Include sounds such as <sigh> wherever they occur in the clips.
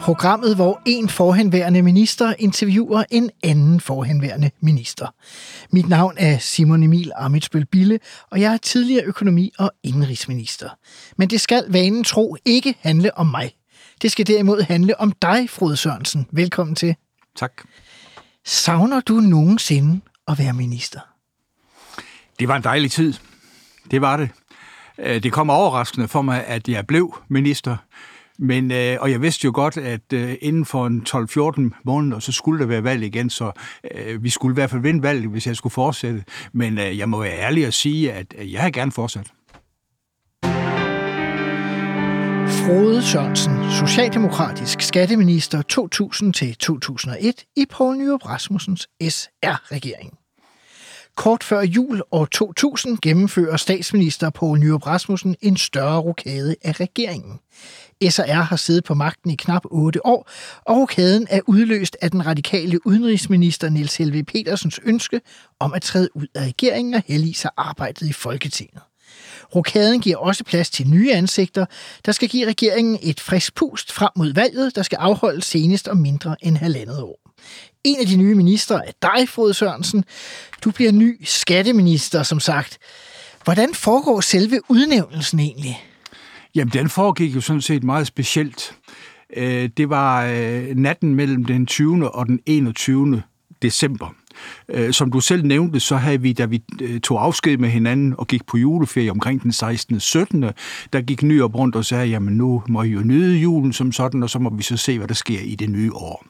programmet, hvor en forhenværende minister interviewer en anden forhenværende minister. Mit navn er Simon Emil Amitsbøl Bille, og jeg er tidligere økonomi- og indrigsminister. Men det skal vanen tro ikke handle om mig. Det skal derimod handle om dig, Frode Sørensen. Velkommen til. Tak. Savner du nogensinde at være minister? Det var en dejlig tid. Det var det. Øh, det kom overraskende for mig, at jeg blev minister. Men, øh, og jeg vidste jo godt, at øh, inden for en 12-14 måneder, så skulle der være valg igen, så øh, vi skulle i hvert fald vinde valget, hvis jeg skulle fortsætte. Men øh, jeg må være ærlig at sige, at øh, jeg har gerne fortsat. Frode Sørensen, socialdemokratisk skatteminister 2000-2001 i Poul Nyrup Rasmussens SR-regering. Kort før jul år 2000 gennemfører statsminister Poul Nyrup Rasmussen en større rokade af regeringen. SR har siddet på magten i knap 8 år, og rokaden er udløst af den radikale udenrigsminister Niels Helve Petersens ønske om at træde ud af regeringen og hellige sig arbejdet i Folketinget. Rokaden giver også plads til nye ansigter, der skal give regeringen et frisk pust frem mod valget, der skal afholdes senest om mindre end halvandet år. En af de nye ministre er dig, Frode Sørensen. Du bliver ny skatteminister, som sagt. Hvordan foregår selve udnævnelsen egentlig? Jamen, den foregik jo sådan set meget specielt. Øh, det var øh, natten mellem den 20. og den 21. december. Øh, som du selv nævnte, så havde vi, da vi øh, tog afsked med hinanden og gik på juleferie omkring den 16. 17. Der gik Nyrup rundt og sagde, jamen nu må I jo nyde julen som sådan, og så må vi så se, hvad der sker i det nye år.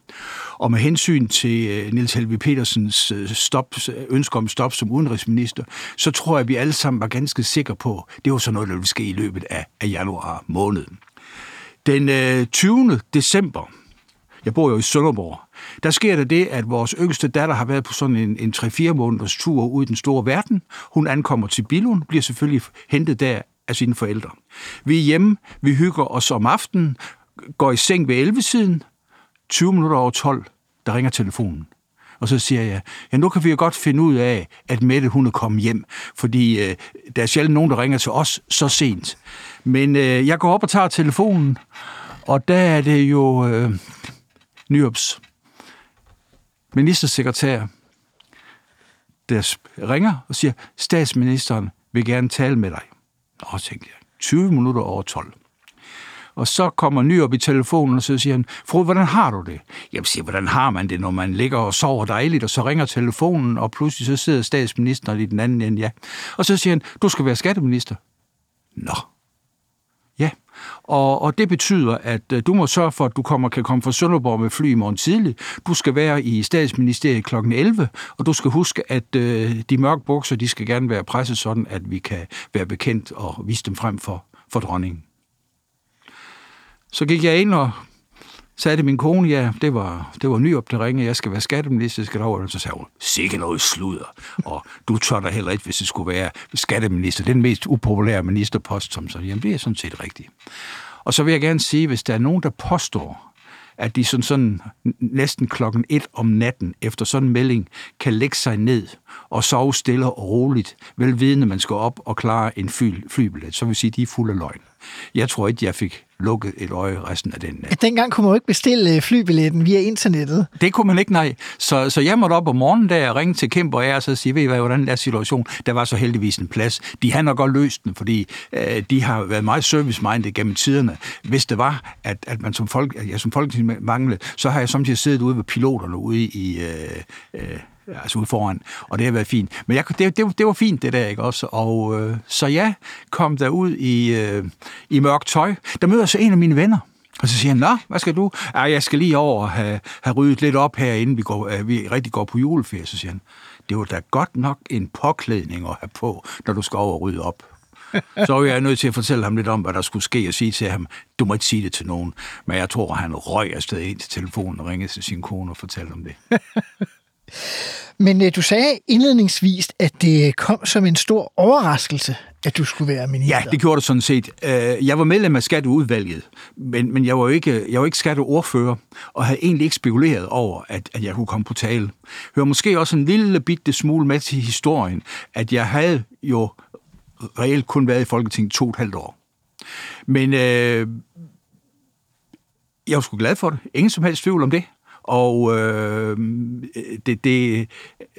Og med hensyn til øh, Niels Helve Petersens stop, ønske om stop som udenrigsminister, så tror jeg, at vi alle sammen var ganske sikre på, at det var sådan noget, der ville ske i løbet af, af januar måned. Den 20. December, jeg bor jo i Sønderborg, der sker der det, at vores yngste datter har været på sådan en, en 3-4 måneders tur ud i den store verden. Hun ankommer til Billund, bliver selvfølgelig hentet der af sine forældre. Vi er hjemme, vi hygger os om aftenen, går i seng ved 11-siden, 20 minutter over 12, der ringer telefonen. Og så siger jeg, ja, nu kan vi jo godt finde ud af, at Mette hun er kommet hjem, fordi øh, der er sjældent nogen, der ringer til os så sent. Men øh, jeg går op og tager telefonen, og der er det jo øh, Nyrups ministersekretær, der ringer og siger, statsministeren vil gerne tale med dig. Og tænkte jeg, 20 minutter over 12. Og så kommer ny op i telefonen, og så siger han, fru, hvordan har du det? Jeg siger, hvordan har man det, når man ligger og sover dejligt, og så ringer telefonen, og pludselig så sidder statsministeren i den anden ende, ja. Og så siger han, du skal være skatteminister. Nå. Ja, og, og det betyder, at øh, du må sørge for, at du kommer, kan komme fra Sønderborg med fly i morgen tidlig. Du skal være i statsministeriet kl. 11, og du skal huske, at øh, de mørke bukser, de skal gerne være presset sådan, at vi kan være bekendt og vise dem frem for, for dronningen. Så gik jeg ind og sagde min kone, ja, det var, det var nyop, der ringede, jeg skal være skatteminister, skal over. Så sagde hun, sikke noget sludder, og du tør da heller ikke, hvis det skulle være skatteminister. Det er den mest upopulære ministerpost, som så, jamen det er sådan set rigtigt. Og så vil jeg gerne sige, hvis der er nogen, der påstår, at de sådan, sådan næsten klokken et om natten efter sådan en melding kan lægge sig ned og sove stille og roligt, velvidende, man skal op og klare en fly, flybillet, så vil sige, at de er fulde af løgn. Jeg tror ikke, jeg fik lukket et øje resten af den nat. Dengang kunne man jo ikke bestille øh, flybilletten via internettet. Det kunne man ikke, nej. Så, så jeg måtte op om morgenen der og ringe til Kæmper og og så sige, ved I hvad, hvordan er situation? Der var så heldigvis en plads. De har nok godt løst den, fordi øh, de har været meget service-minded gennem tiderne. Hvis det var, at, at man som folk, ja, som folk manglede, så har jeg samtidig siddet ude ved piloterne ude i øh, øh, altså ude foran, og det har været fint. Men jeg, det, det, det var fint, det der, ikke også? Og øh, så jeg kom derud i, øh, i mørkt tøj. Der møder så en af mine venner, og så siger han, nå, hvad skal du? Ja, jeg skal lige over og have, have ryddet lidt op her, inden vi, går, øh, vi rigtig går på juleferie. Så siger han, det var da godt nok en påklædning at have på, når du skal over og rydde op. <laughs> Så var jeg nødt til at fortælle ham lidt om, hvad der skulle ske, og sige til ham, du må ikke sige det til nogen. Men jeg tror, han røg afsted ind til telefonen og ringede til sin kone og fortalte om det. <laughs> Men øh, du sagde indledningsvis, at det kom som en stor overraskelse, at du skulle være minister. Ja, det gjorde det sådan set. Øh, jeg var medlem af skatteudvalget, men, men jeg var jo ikke, jeg var ikke skatteordfører, og havde egentlig ikke spekuleret over, at, at jeg kunne komme på tale. Hører måske også en lille bitte smule med til historien, at jeg havde jo reelt kun været i Folketinget to og et halvt år. Men øh, jeg var sgu glad for det. Ingen som helst tvivl om det. Og øh, det, det,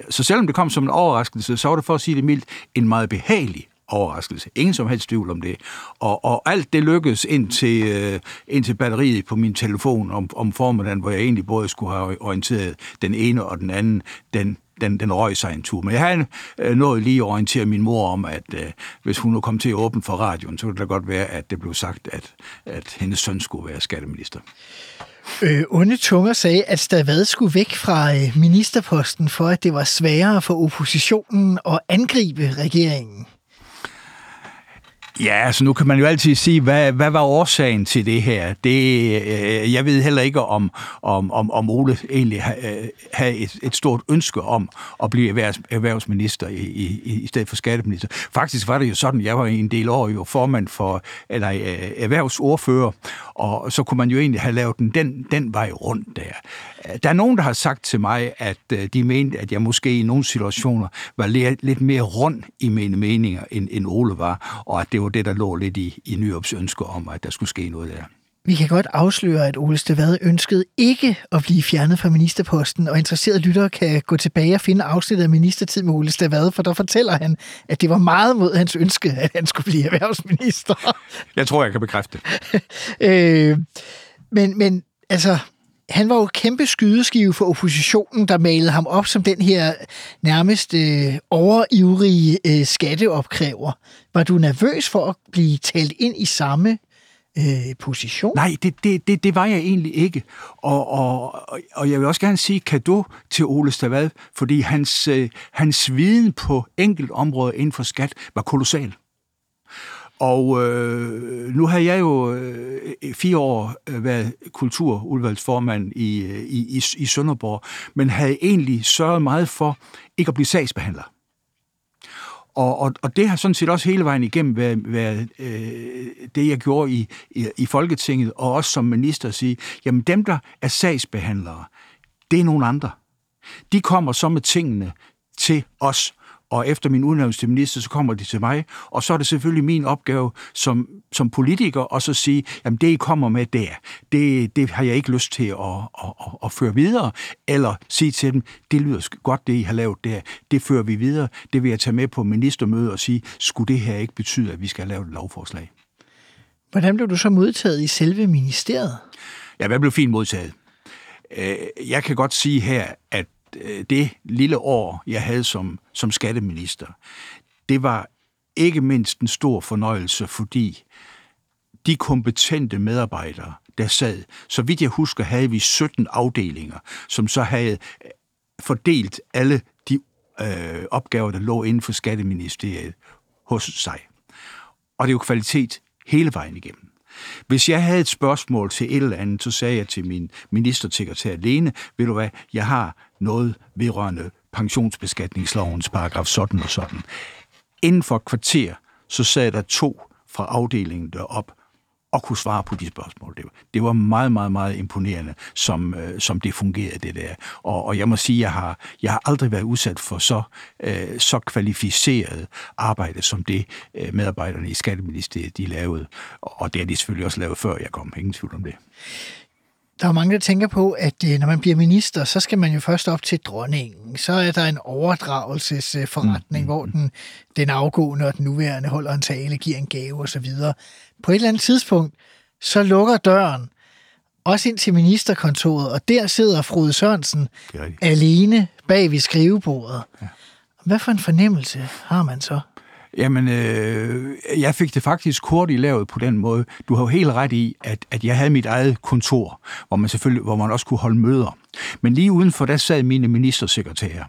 så selvom det kom som en overraskelse, så var det for at sige det mildt en meget behagelig overraskelse. Ingen som helst tvivl om det. Og, og alt det lykkedes ind til, øh, ind til batteriet på min telefon om, om formiddagen, hvor jeg egentlig både skulle have orienteret den ene og den anden, den, den, den røg sig en tur. Men jeg havde øh, nået lige at orientere min mor om, at øh, hvis hun nu kom til at åbne for radioen, så kunne det da godt være, at det blev sagt, at, at hendes søn skulle være skatteminister. Øh, onde tunger sagde, at Stavad skulle væk fra øh, ministerposten, for at det var sværere for oppositionen at angribe regeringen. Ja, altså nu kan man jo altid sige, hvad, hvad var årsagen til det her? Det, øh, jeg ved heller ikke, om, om, om, om Ole egentlig øh, havde et, et stort ønske om at blive erhvervs, erhvervsminister i, i, i stedet for skatteminister. Faktisk var det jo sådan, jeg var en del år jo formand for, eller øh, erhvervsordfører, og så kunne man jo egentlig have lavet den, den, den vej rundt der. Der er nogen, der har sagt til mig, at øh, de mente, at jeg måske i nogle situationer var lidt, mere rund i mine meninger, end, end Ole var, og at det var det, der lå lidt i, i Nyrups ønske om, at der skulle ske noget der. Vi kan godt afsløre, at Ole Stavad ønskede ikke at blive fjernet fra ministerposten, og interesserede lyttere kan gå tilbage og finde afsnittet af ministertid med Ole Stavad, for der fortæller han, at det var meget mod hans ønske, at han skulle blive erhvervsminister. Jeg tror, jeg kan bekræfte det. <laughs> øh, men, men altså, han var jo kæmpe skydeskive for oppositionen, der malede ham op som den her nærmest øh, overivrige øh, skatteopkræver. Var du nervøs for at blive talt ind i samme øh, position? Nej, det, det, det, det var jeg egentlig ikke. Og, og, og jeg vil også gerne sige kado til Ole Stavad, fordi hans, øh, hans viden på enkelt område inden for skat var kolossal. Og øh, nu har jeg jo øh, fire år øh, været kulturudvalgsformand i, øh, i, i, i Sønderborg, men havde egentlig sørget meget for ikke at blive sagsbehandler. Og, og, og det har sådan set også hele vejen igennem været, været øh, det, jeg gjorde i, i, i Folketinget, og også som minister at sige, jamen dem, der er sagsbehandlere, det er nogle andre. De kommer så med tingene til os, og efter min udnævnelse til minister, så kommer de til mig, og så er det selvfølgelig min opgave som, som politiker at så sige, jamen det, I kommer med der, det, det har jeg ikke lyst til at, at, at, at føre videre, eller sige til dem, det lyder godt, det I har lavet der, det fører vi videre, det vil jeg tage med på ministermøde og sige, skulle det her ikke betyde, at vi skal lave et lovforslag? Hvordan blev du så modtaget i selve ministeriet? Ja, hvad blev fint modtaget? Øh, Jeg kan godt sige her, at Øh, det lille år, jeg havde som, som skatteminister, det var ikke mindst en stor fornøjelse, fordi de kompetente medarbejdere, der sad, så vidt jeg husker, havde vi 17 afdelinger, som så havde øh, fordelt alle de øh, opgaver, der lå inden for Skatteministeriet hos sig. Og det er jo kvalitet hele vejen igennem. Hvis jeg havde et spørgsmål til et eller andet, så sagde jeg til min ministersekretær Lene, ved du hvad, jeg har noget vedrørende pensionsbeskatningslovens paragraf sådan og sådan. Inden for et kvarter, så sad der to fra afdelingen derop og kunne svare på de spørgsmål. Det var, det var meget, meget, meget imponerende, som, øh, som det fungerede, det der. Og, og jeg må sige, jeg har, jeg har aldrig været udsat for så, øh, så kvalificeret arbejde, som det øh, medarbejderne i Skatteministeriet, de lavede. Og det har de selvfølgelig også lavet, før jeg kom. Ingen tvivl om det. Der er mange, der tænker på, at øh, når man bliver minister, så skal man jo først op til dronningen. Så er der en overdragelsesforretning, mm, hvor den, den afgående og den nuværende holder en tale, giver en gave osv. På et eller andet tidspunkt, så lukker døren, også ind til ministerkontoret, og der sidder Frode Sørensen alene bag ved skrivebordet. Ja. Hvad for en fornemmelse har man så? Jamen, øh, jeg fik det faktisk hurtigt lavet på den måde. Du har jo helt ret i, at, at jeg havde mit eget kontor, hvor man selvfølgelig, hvor man også kunne holde møder. Men lige udenfor, der sad mine ministersekretærer.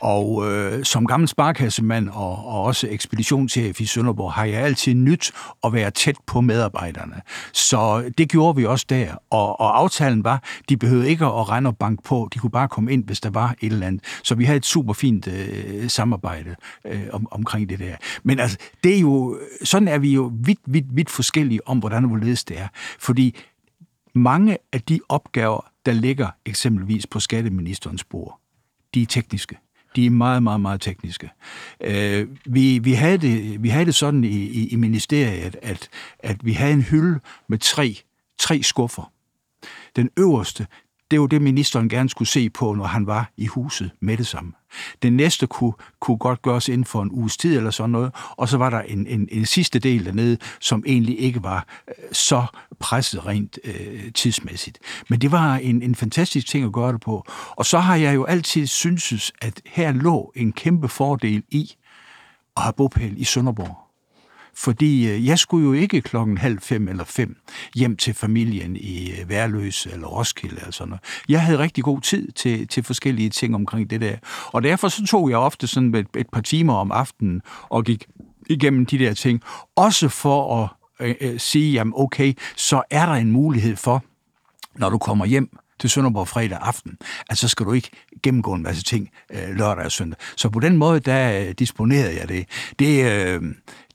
Og øh, som gammel sparkassemand og, og også ekspeditionschef i Sønderborg, har jeg altid nyt at være tæt på medarbejderne. Så det gjorde vi også der. Og, og aftalen var, de behøvede ikke at rende og banke på. De kunne bare komme ind, hvis der var et eller andet. Så vi havde et super fint øh, samarbejde øh, om, omkring det der. Men altså, det er jo, sådan er vi jo vidt, vidt, vidt forskellige om, hvordan og hvorledes det er. Fordi mange af de opgaver, der ligger eksempelvis på skatteministerens bord, de er tekniske. De er meget, meget, meget tekniske. Øh, vi, vi, havde det, vi havde det sådan i, i, i ministeriet, at, at vi havde en hylde med tre, tre skuffer. Den øverste, det var det, ministeren gerne skulle se på, når han var i huset med det samme. Den næste kunne, kunne godt gøres inden for en uges tid eller sådan noget, og så var der en, en, en sidste del dernede, som egentlig ikke var øh, så presset rent øh, tidsmæssigt. Men det var en, en fantastisk ting at gøre det på. Og så har jeg jo altid syntes, at her lå en kæmpe fordel i at have bopæl i Sønderborg fordi øh, jeg skulle jo ikke klokken halv fem eller fem hjem til familien i øh, Værløs eller Roskilde eller sådan noget. Jeg havde rigtig god tid til, til forskellige ting omkring det der. Og derfor så tog jeg ofte sådan et, et par timer om aftenen og gik igennem de der ting. Også for at øh, øh sige, jamen okay, så er der en mulighed for, når du kommer hjem, til Sønderborg fredag aften, at så skal du ikke gennemgå en masse ting øh, lørdag og søndag. Så på den måde, der øh, disponerede jeg det. Det, øh,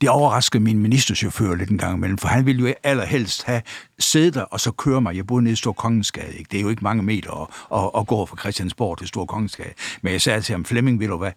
det overraskede min ministerchauffør lidt en gang imellem, for han ville jo allerhelst have siddet der og så køre mig. Jeg boede nede i Stor Kongensgade. Ikke? Det er jo ikke mange meter at, at, at gå fra Christiansborg til Stor Kongensgade. Men jeg sagde til ham, Flemming, vil du hvad,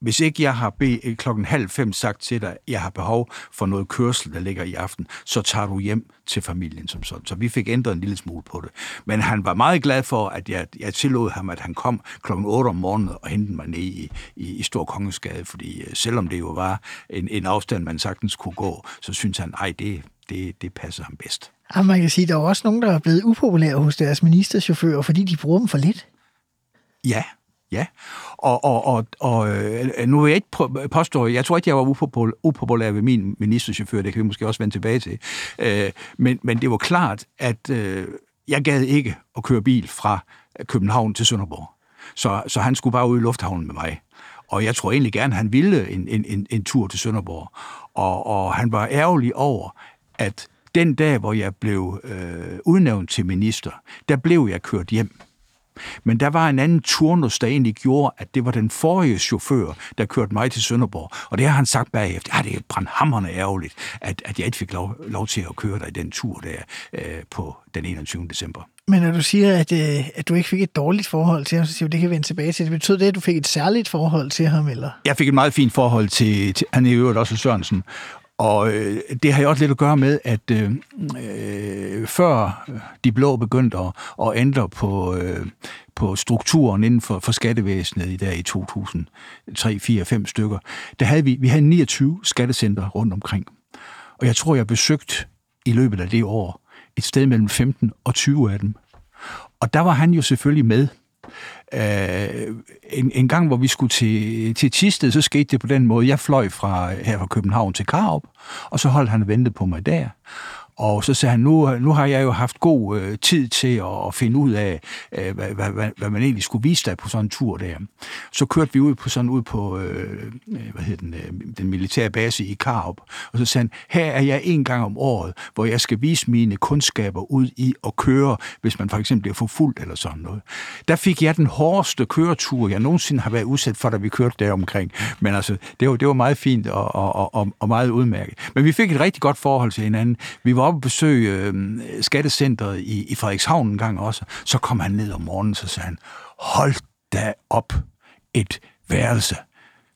hvis ikke jeg har be, klokken halv fem sagt til dig, at jeg har behov for noget kørsel, der ligger i aften, så tager du hjem til familien som sådan. Så vi fik ændret en lille smule på det. Men han var meget glad for, at jeg, jeg tillod ham, at han kom klokken 8 om morgenen og hentede mig ned i, i, i Stor Kongensgade, fordi øh, selvom det jo var en, en afstand, man sagtens kunne gå, så synes han, ej, det, det, det passer ham bedst. Ja, man kan sige, at der er også nogen, der er blevet upopulære hos deres ministerchauffører, fordi de bruger dem for lidt. Ja, Ja, og, og, og, og øh, nu vil jeg ikke påstå, jeg tror ikke, jeg var upopulær ved min ministerchauffør, det kan vi måske også vende tilbage til, øh, men, men det var klart, at øh, jeg gad ikke at køre bil fra København til Sønderborg. Så, så han skulle bare ud i lufthavnen med mig. Og jeg tror egentlig gerne, han ville en, en, en, en tur til Sønderborg. Og, og han var ærgerlig over, at den dag, hvor jeg blev øh, udnævnt til minister, der blev jeg kørt hjem men der var en anden turnus, der egentlig gjorde, at det var den forrige chauffør, der kørte mig til Sønderborg. Og det har han sagt bagefter. Ja, det er brandhammerne ærgerligt, at, at jeg ikke fik lov, lov til at køre der i den tur der øh, på den 21. december. Men når du siger, at, øh, at du ikke fik et dårligt forhold til ham, så siger du, det kan vende tilbage til. Det betyder det, at du fik et særligt forhold til ham, eller? Jeg fik et meget fint forhold til, til han er i øvrigt også Sørensen. Og øh, det har jo også lidt at gøre med, at øh, øh, før de blå begyndte at, at ændre på, øh, på strukturen inden for, for skattevæsenet i der i 2003, 4, 5 stykker, der havde vi, vi havde 29 skattecenter rundt omkring. Og jeg tror, jeg besøgt i løbet af det år et sted mellem 15 og 20 af dem. Og der var han jo selvfølgelig med. Uh, en, en gang, hvor vi skulle til, til Tisted, så skete det på den måde. Jeg fløj fra, her fra København til Karup, og så holdt han og ventede på mig der. Og så sagde han, nu, nu har jeg jo haft god øh, tid til at, at finde ud af, øh, hvad, hvad, hvad, hvad man egentlig skulle vise dig på sådan en tur der. Så kørte vi ud på sådan ud på øh, øh, hvad hedder den, øh, den militære base i Karup, og så sagde han, her er jeg en gang om året, hvor jeg skal vise mine kundskaber ud i at køre, hvis man for eksempel bliver forfulgt eller sådan noget. Der fik jeg den hårdeste køretur, jeg nogensinde har været udsat for, da vi kørte der omkring. Men altså, det var, det var meget fint og, og, og, og meget udmærket. Men vi fik et rigtig godt forhold til hinanden. Vi var op og besøge øh, skattecentret i, i Frederikshavn en gang også. Så kom han ned om morgenen, så sagde han, hold da op et værelse,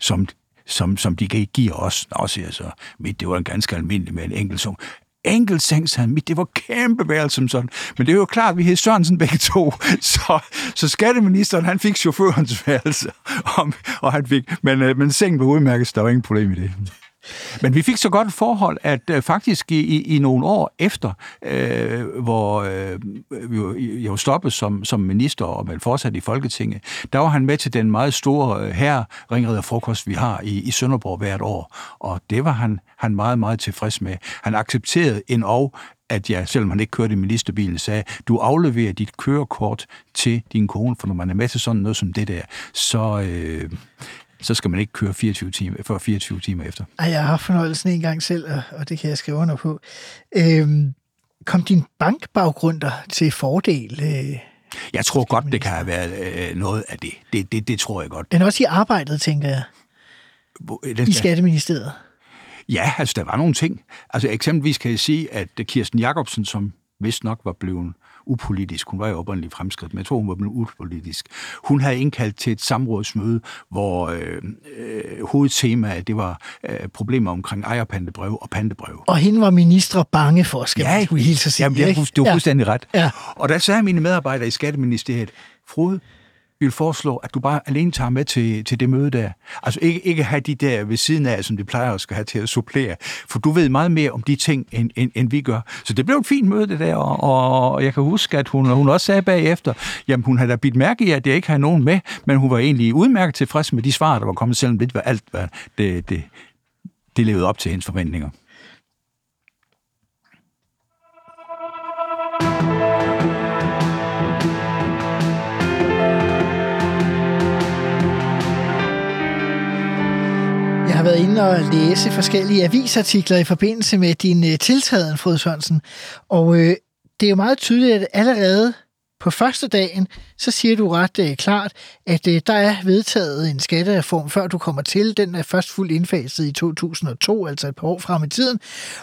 som som, som de giver os. Nå, siger jeg så, mit, det var en ganske almindelig med en enkelt seng. Enkelt seng, sagde han, mit, det var kæmpe værelse som sådan. Men det er jo klart, at vi hed Sørensen begge to. <laughs> Så, så skatteministeren, han fik chaufførens værelse. Og, og han fik, men, øh, men sengen var udmærket, så der var ingen problem i det. Men vi fik så godt et forhold, at øh, faktisk i, i, i nogle år efter, øh, hvor øh, jeg var stoppet som, som minister og man fortsat i Folketinget, der var han med til den meget store øh, her ringredder frokost, vi har i, i Sønderborg hvert år. Og det var han, han meget, meget tilfreds med. Han accepterede en og, at jeg, selvom han ikke kørte i ministerbilen, sagde, du afleverer dit kørekort til din kone, for når man er med til sådan noget som det der, så, øh, så skal man ikke køre 24 timer, for 24 timer efter. Ej, jeg har haft fornøjelsen en gang selv, og, det kan jeg skrive under på. Øhm, kom din bankbaggrund der til fordel? Øh, Jeg tror godt, det kan have været øh, noget af det. Det, det. det tror jeg godt. men også i arbejdet, tænker jeg, Det, i Skatteministeriet. Ja, altså der var nogle ting. Altså eksempelvis kan jeg sige, at Kirsten Jacobsen, som vist nok var blevet upolitisk, hun var jo oprindeligt fremskridt, men jeg tror, hun var blevet upolitisk, hun havde indkaldt til et samrådsmøde, hvor øh, øh, hovedtemaet, det var øh, problemer omkring ejerpantebrev og pantebrev. Og hende var ministre bange for, skal man skulle hilse at sige. Jamen, det er, du er Ja. fuldstændig ret. Ja. Og der sagde mine medarbejdere i Skatteministeriet, Frode, vil foreslå, at du bare alene tager med til, til det møde der. Altså ikke, ikke have de der ved siden af, som de plejer at skal have til at supplere. For du ved meget mere om de ting, end, end, end vi gør. Så det blev et fint møde, det der. Og, og jeg kan huske, at hun, hun også sagde bagefter, jamen hun havde da bidt mærke i, at jeg ikke havde nogen med, men hun var egentlig udmærket tilfreds med de svar, der var kommet, selvom det var alt, hvad det, det, det levede op til hendes forventninger. Har været inde og læse forskellige avisartikler i forbindelse med din øh, tiltræden, Frode Sørensen. Og øh, det er jo meget tydeligt, at allerede på første dagen, så siger du ret øh, klart, at øh, der er vedtaget en skattereform, før du kommer til. Den er først fuldt indfaset i 2002, altså et par år frem i tiden.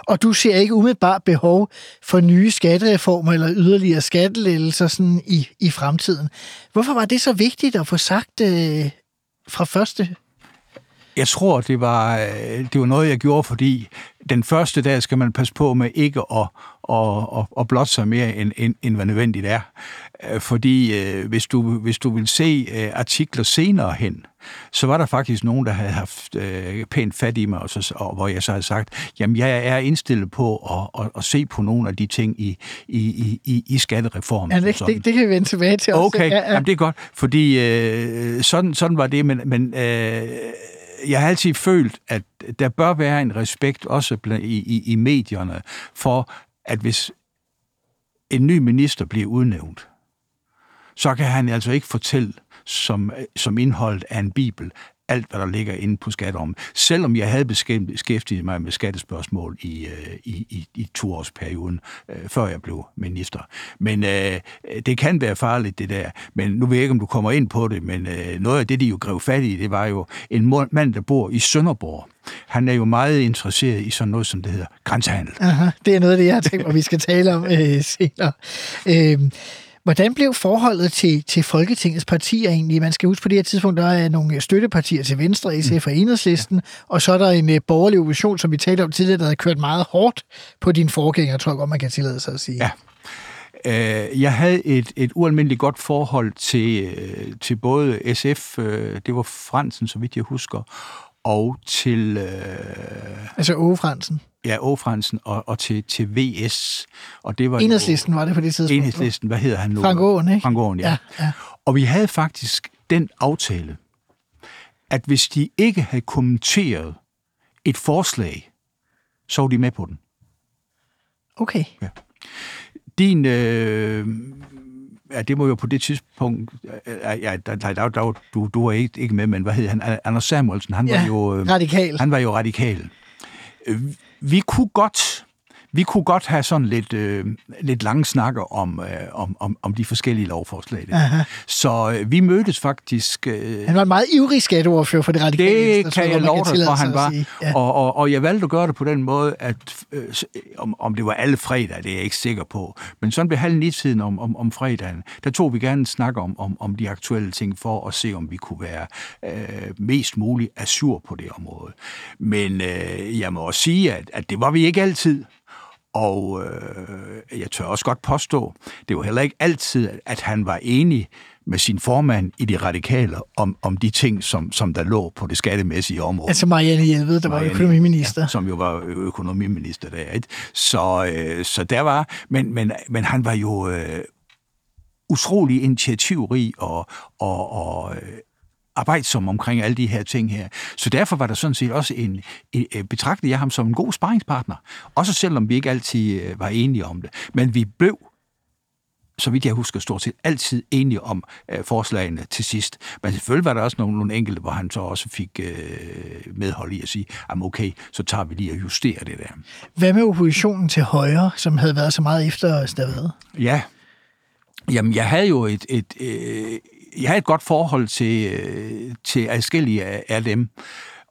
Og du ser ikke umiddelbart behov for nye skattereformer eller yderligere skattelettelser sådan i, i fremtiden. Hvorfor var det så vigtigt at få sagt øh, fra første jeg tror, det var, øh, det var noget, jeg gjorde, fordi den første dag skal man passe på med ikke at, at, at, at blotte sig mere, end, end, end hvad nødvendigt er. Øh, Fordi øh, hvis, du, hvis du vil se artikler senere hen, så var der faktisk nogen, der havde haft øh, pænt fat i mig, og, så, og hvor jeg så havde sagt, jamen jeg er indstillet på at, at, at se på nogle af de ting i, i, i- i, i skattereformen. Ja, det, det, det kan vi vende tilbage til også. Okay, Ja, ja. Jamen, det er godt, fordi øh, sådan, sådan var det, men, men øh, jeg har altid følt, at der bør være en respekt også i, i, i medierne for, at hvis en ny minister bliver udnævnt, så kan han altså ikke fortælle som, som indholdet af en bibel, alt, hvad der ligger inde på skatteområdet. Selvom jeg havde beskæftiget mig med skattespørgsmål i, i, i, i, i toårsperioden, perioden, før jeg blev minister. Men øh, det kan være farligt, det der. Men nu ved jeg ikke, om du kommer ind på det, men øh, noget af det, de jo grev fat i, det var jo en mand, der bor i Sønderborg. Han er jo meget interesseret i sådan noget, som det hedder grænsehandel. Aha, det er noget af det, jeg har tænkt mig, vi skal tale om øh, senere. Øh, hvordan blev forholdet til, til Folketingets partier egentlig? Man skal huske på det her tidspunkt, der er nogle støttepartier til Venstre, SF og Enhedslisten, ja. og så er der en øh, borgerlig opposition, som vi talte om tidligere, der har kørt meget hårdt på din forgænger, tror jeg godt, man kan tillade sig at sige. Ja. Øh, Jeg havde et, et ualmindeligt godt forhold til, øh, til både SF, øh, det var Fransen, så vidt jeg husker, og til øh, Altså Åge Fransen. ja, Åge Fransen og, og til, til VS. Og det var Enhedslisten var det på det Jo, tidspunkt. enhedslisten, hvad hedder han nu? Frank Aaen, ikke? Frank Aaen, ja. Ja, ja. Og vi havde faktisk den aftale, at hvis de ikke havde kommenteret et forslag, så var de med på den. Okay. Din, øh, ja, det må jo på det tidspunkt, ja, der, der, der, der, du, du var ikke, ikke med, men hvad hed han? Anders Samuelsen, han Ja, var jo... øh, radikal. Han var jo radikal. Øh, Vi kunne godt, vi kunne godt have sådan lidt, øh, lidt lange snakker om, øh, om, om, om de forskellige lovforslag. Der. Så øh, vi mødtes faktisk... Øh, Han var en meget ivrig skatteordfører for det radikale det Venstre, kan jeg love dig for, han var. Ja. Og, og, og jeg valgte at gøre det på den måde, at øh, s- om, om det var alle fredag, det er jeg ikke sikker på. Men sådan ved halv ni tiden om, om, om fredagen, der tog vi gerne en snak om, om, om de aktuelle ting, for at se, om vi kunne være øh, mest muligt assur på det område. Men øh, jeg må også sige, at, at det var vi ikke altid. Og øh, jeg tør også godt påstå, det var heller ikke altid, at han var enig med sin formand i de radikale om, om de ting, som, som der lå på det skattemæssige område. Altså Marianne Hjelved, der var Marianne, økonomiminister. Ja, som jo var økonomiminister der. Ikke? Så, øh, så der var, men, men, men han var jo øh, utrolig initiativrig og, og, og øh, arbejdsom omkring alle de her ting her. Så derfor var der sådan set også en, en, en betragtede jeg ham som en god sparringspartner. Også selvom vi ikke altid øh, var enige om det. Men vi blev så vidt jeg husker, stort set altid enige om øh, forslagene til sidst. Men selvfølgelig var der også nogle, nogle enkelte, hvor han så også fik øh, medhold i at sige, at okay, så tager vi lige og justerer det der. Hvad med oppositionen til højre, som havde været så meget efter Stavad? Ja, jamen jeg havde jo et, et, øh, jeg havde et godt forhold til, øh, til adskillige af, af dem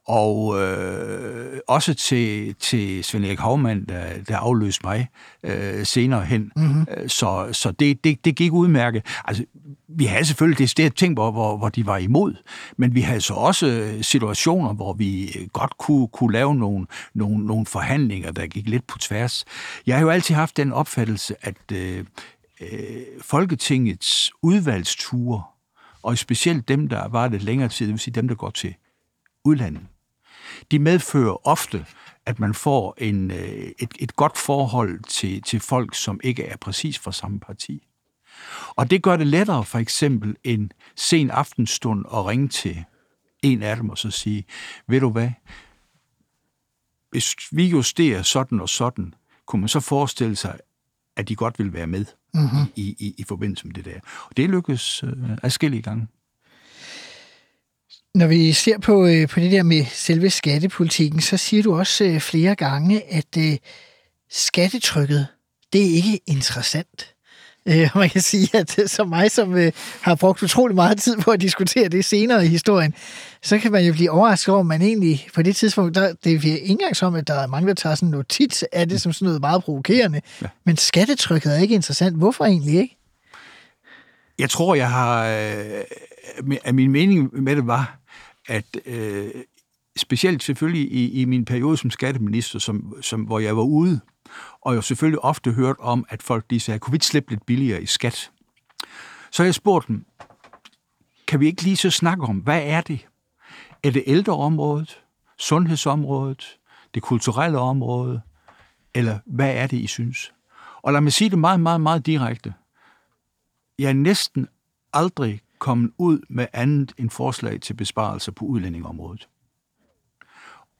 og øh, også til, til Svend Erik Havmann, der, der afløste mig øh, senere hen. Mm-hmm. Så, så det, det, det gik udmærket. Altså, vi havde selvfølgelig det sted ting, hvor, hvor, hvor de var imod, men vi havde så også situationer, hvor vi godt kunne, kunne lave nogle, nogle, nogle forhandlinger, der gik lidt på tværs. Jeg har jo altid haft den opfattelse, at øh, øh, Folketingets udvalgsture, og specielt dem, der var det længere tid, det vil sige dem, der går til udlandet, de medfører ofte, at man får en, øh, et, et godt forhold til, til folk, som ikke er præcis fra samme parti. Og det gør det lettere for eksempel en sen aftenstund at ringe til en af dem og så sige, ved du hvad, hvis vi justerer sådan og sådan, kunne man så forestille sig, at de godt vil være med? Mm-hmm. i, i, i forbindelse med det der. Og det lykkes øh, adskillige gange. Når vi ser på, øh, på det der med selve skattepolitikken, så siger du også øh, flere gange, at øh, skattetrykket, det er ikke interessant. Øh, man kan sige, at som mig, som øh, har brugt utrolig meget tid på at diskutere det senere i historien, så kan man jo blive overrasket over, at man egentlig på det tidspunkt, der, det er ikke engang som, at der er mange, der tager sådan en notits af det som sådan noget meget provokerende. Ja. Men skattetrykket er ikke interessant. Hvorfor egentlig ikke? Jeg tror, jeg har... Øh, min mening med det var, at øh, specielt selvfølgelig i, i min periode som skatteminister, som, som, hvor jeg var ude, og jeg selvfølgelig ofte hørt om, at folk de sagde, kunne vi ikke slippe lidt billigere i skat? Så jeg spurgte dem, kan vi ikke lige så snakke om, hvad er det? Er det ældreområdet, sundhedsområdet, det kulturelle område, eller hvad er det, I synes? Og lad mig sige det meget, meget, meget direkte. Jeg er næsten aldrig kommet ud med andet end forslag til besparelser på udlændingområdet.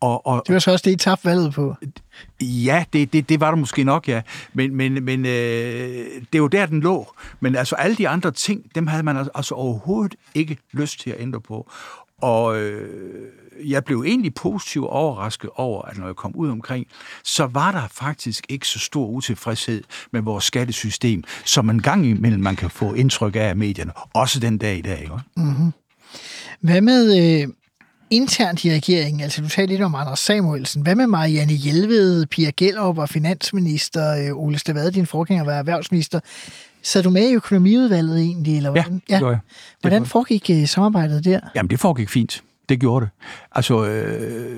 Og, og, det var så også det, I tabte valget på. Ja, det, det, det var der måske nok, ja. Men, men, men øh, det er jo der, den lå. Men altså alle de andre ting, dem havde man altså, overhovedet ikke lyst til at ændre på. Og øh, jeg blev egentlig positivt overrasket over, at når jeg kom ud omkring, så var der faktisk ikke så stor utilfredshed med vores skattesystem, som en gang imellem man kan få indtryk af af medierne, også den dag i dag. Ikke? Mm-hmm. Hvad med øh, internt i regeringen? Altså, du talte lidt om Anders Samuelsen. Hvad med Marianne Hjelved, Pia Gellerup og finansminister øh, Ole Stavade, din forgænger, var erhvervsminister? Så du med i økonomiudvalget egentlig? Eller hvordan? Ja, ja. Hvordan foregik uh, samarbejdet der? Jamen, det foregik fint. Det gjorde det. Altså, øh,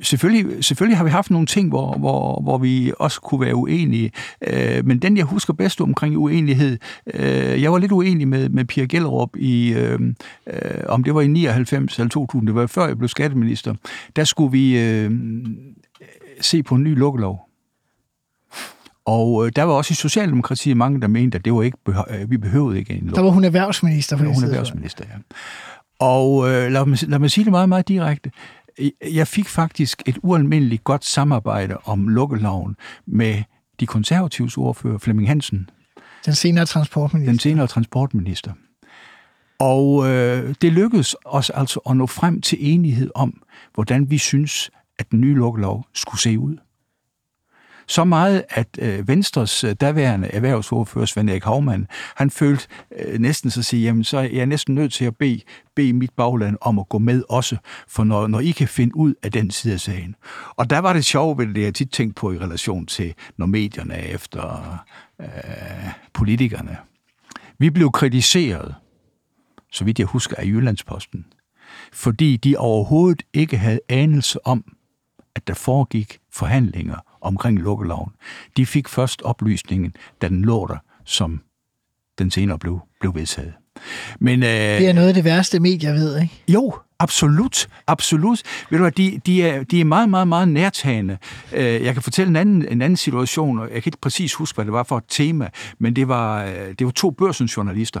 selvfølgelig, selvfølgelig har vi haft nogle ting, hvor, hvor, hvor vi også kunne være uenige, øh, men den, jeg husker bedst omkring uenighed, øh, jeg var lidt uenig med, med Pia Gellerup i, øh, øh, om det var i 99 eller 2000, det var før jeg blev skatteminister, der skulle vi øh, se på en ny lukkelov. Og øh, der var også i Socialdemokratiet mange, der mente, at det var ikke behø- vi behøvede ikke en lov. Der var hun erhvervsminister. Der var hun erhvervsminister, ja. Og øh, lad, mig, lad mig sige det meget, meget direkte. Jeg fik faktisk et ualmindeligt godt samarbejde om lukkeloven med de konservatives ordfører, Flemming Hansen. Den senere transportminister. Den senere transportminister. Og øh, det lykkedes os altså at nå frem til enighed om, hvordan vi synes, at den nye lukkelov skulle se ud. Så meget, at øh, Venstres øh, daværende erhvervsordfører, Svend Erik Havmann, han følte øh, næsten så at sige, jamen så er jeg næsten nødt til at bede, bede mit bagland om at gå med også, for når, når I kan finde ud af den side af sagen. Og der var det sjovt ved det, jeg tit tænkte på i relation til, når medierne er efter øh, politikerne. Vi blev kritiseret, så vidt jeg husker, af Jyllandsposten, fordi de overhovedet ikke havde anelse om, at der foregik forhandlinger omkring lukkeloven. De fik først oplysningen, da den lå der, som den senere blev, blev vedtaget. Men, øh, det er noget af det værste medier ved, ikke? Jo, absolut. Absolut. Ved du hvad, de, de, er, de er meget, meget, meget nærtagende. Øh, jeg kan fortælle en anden, en anden situation, og jeg kan ikke præcis huske, hvad det var for et tema, men det var, øh, det var to børsens journalister,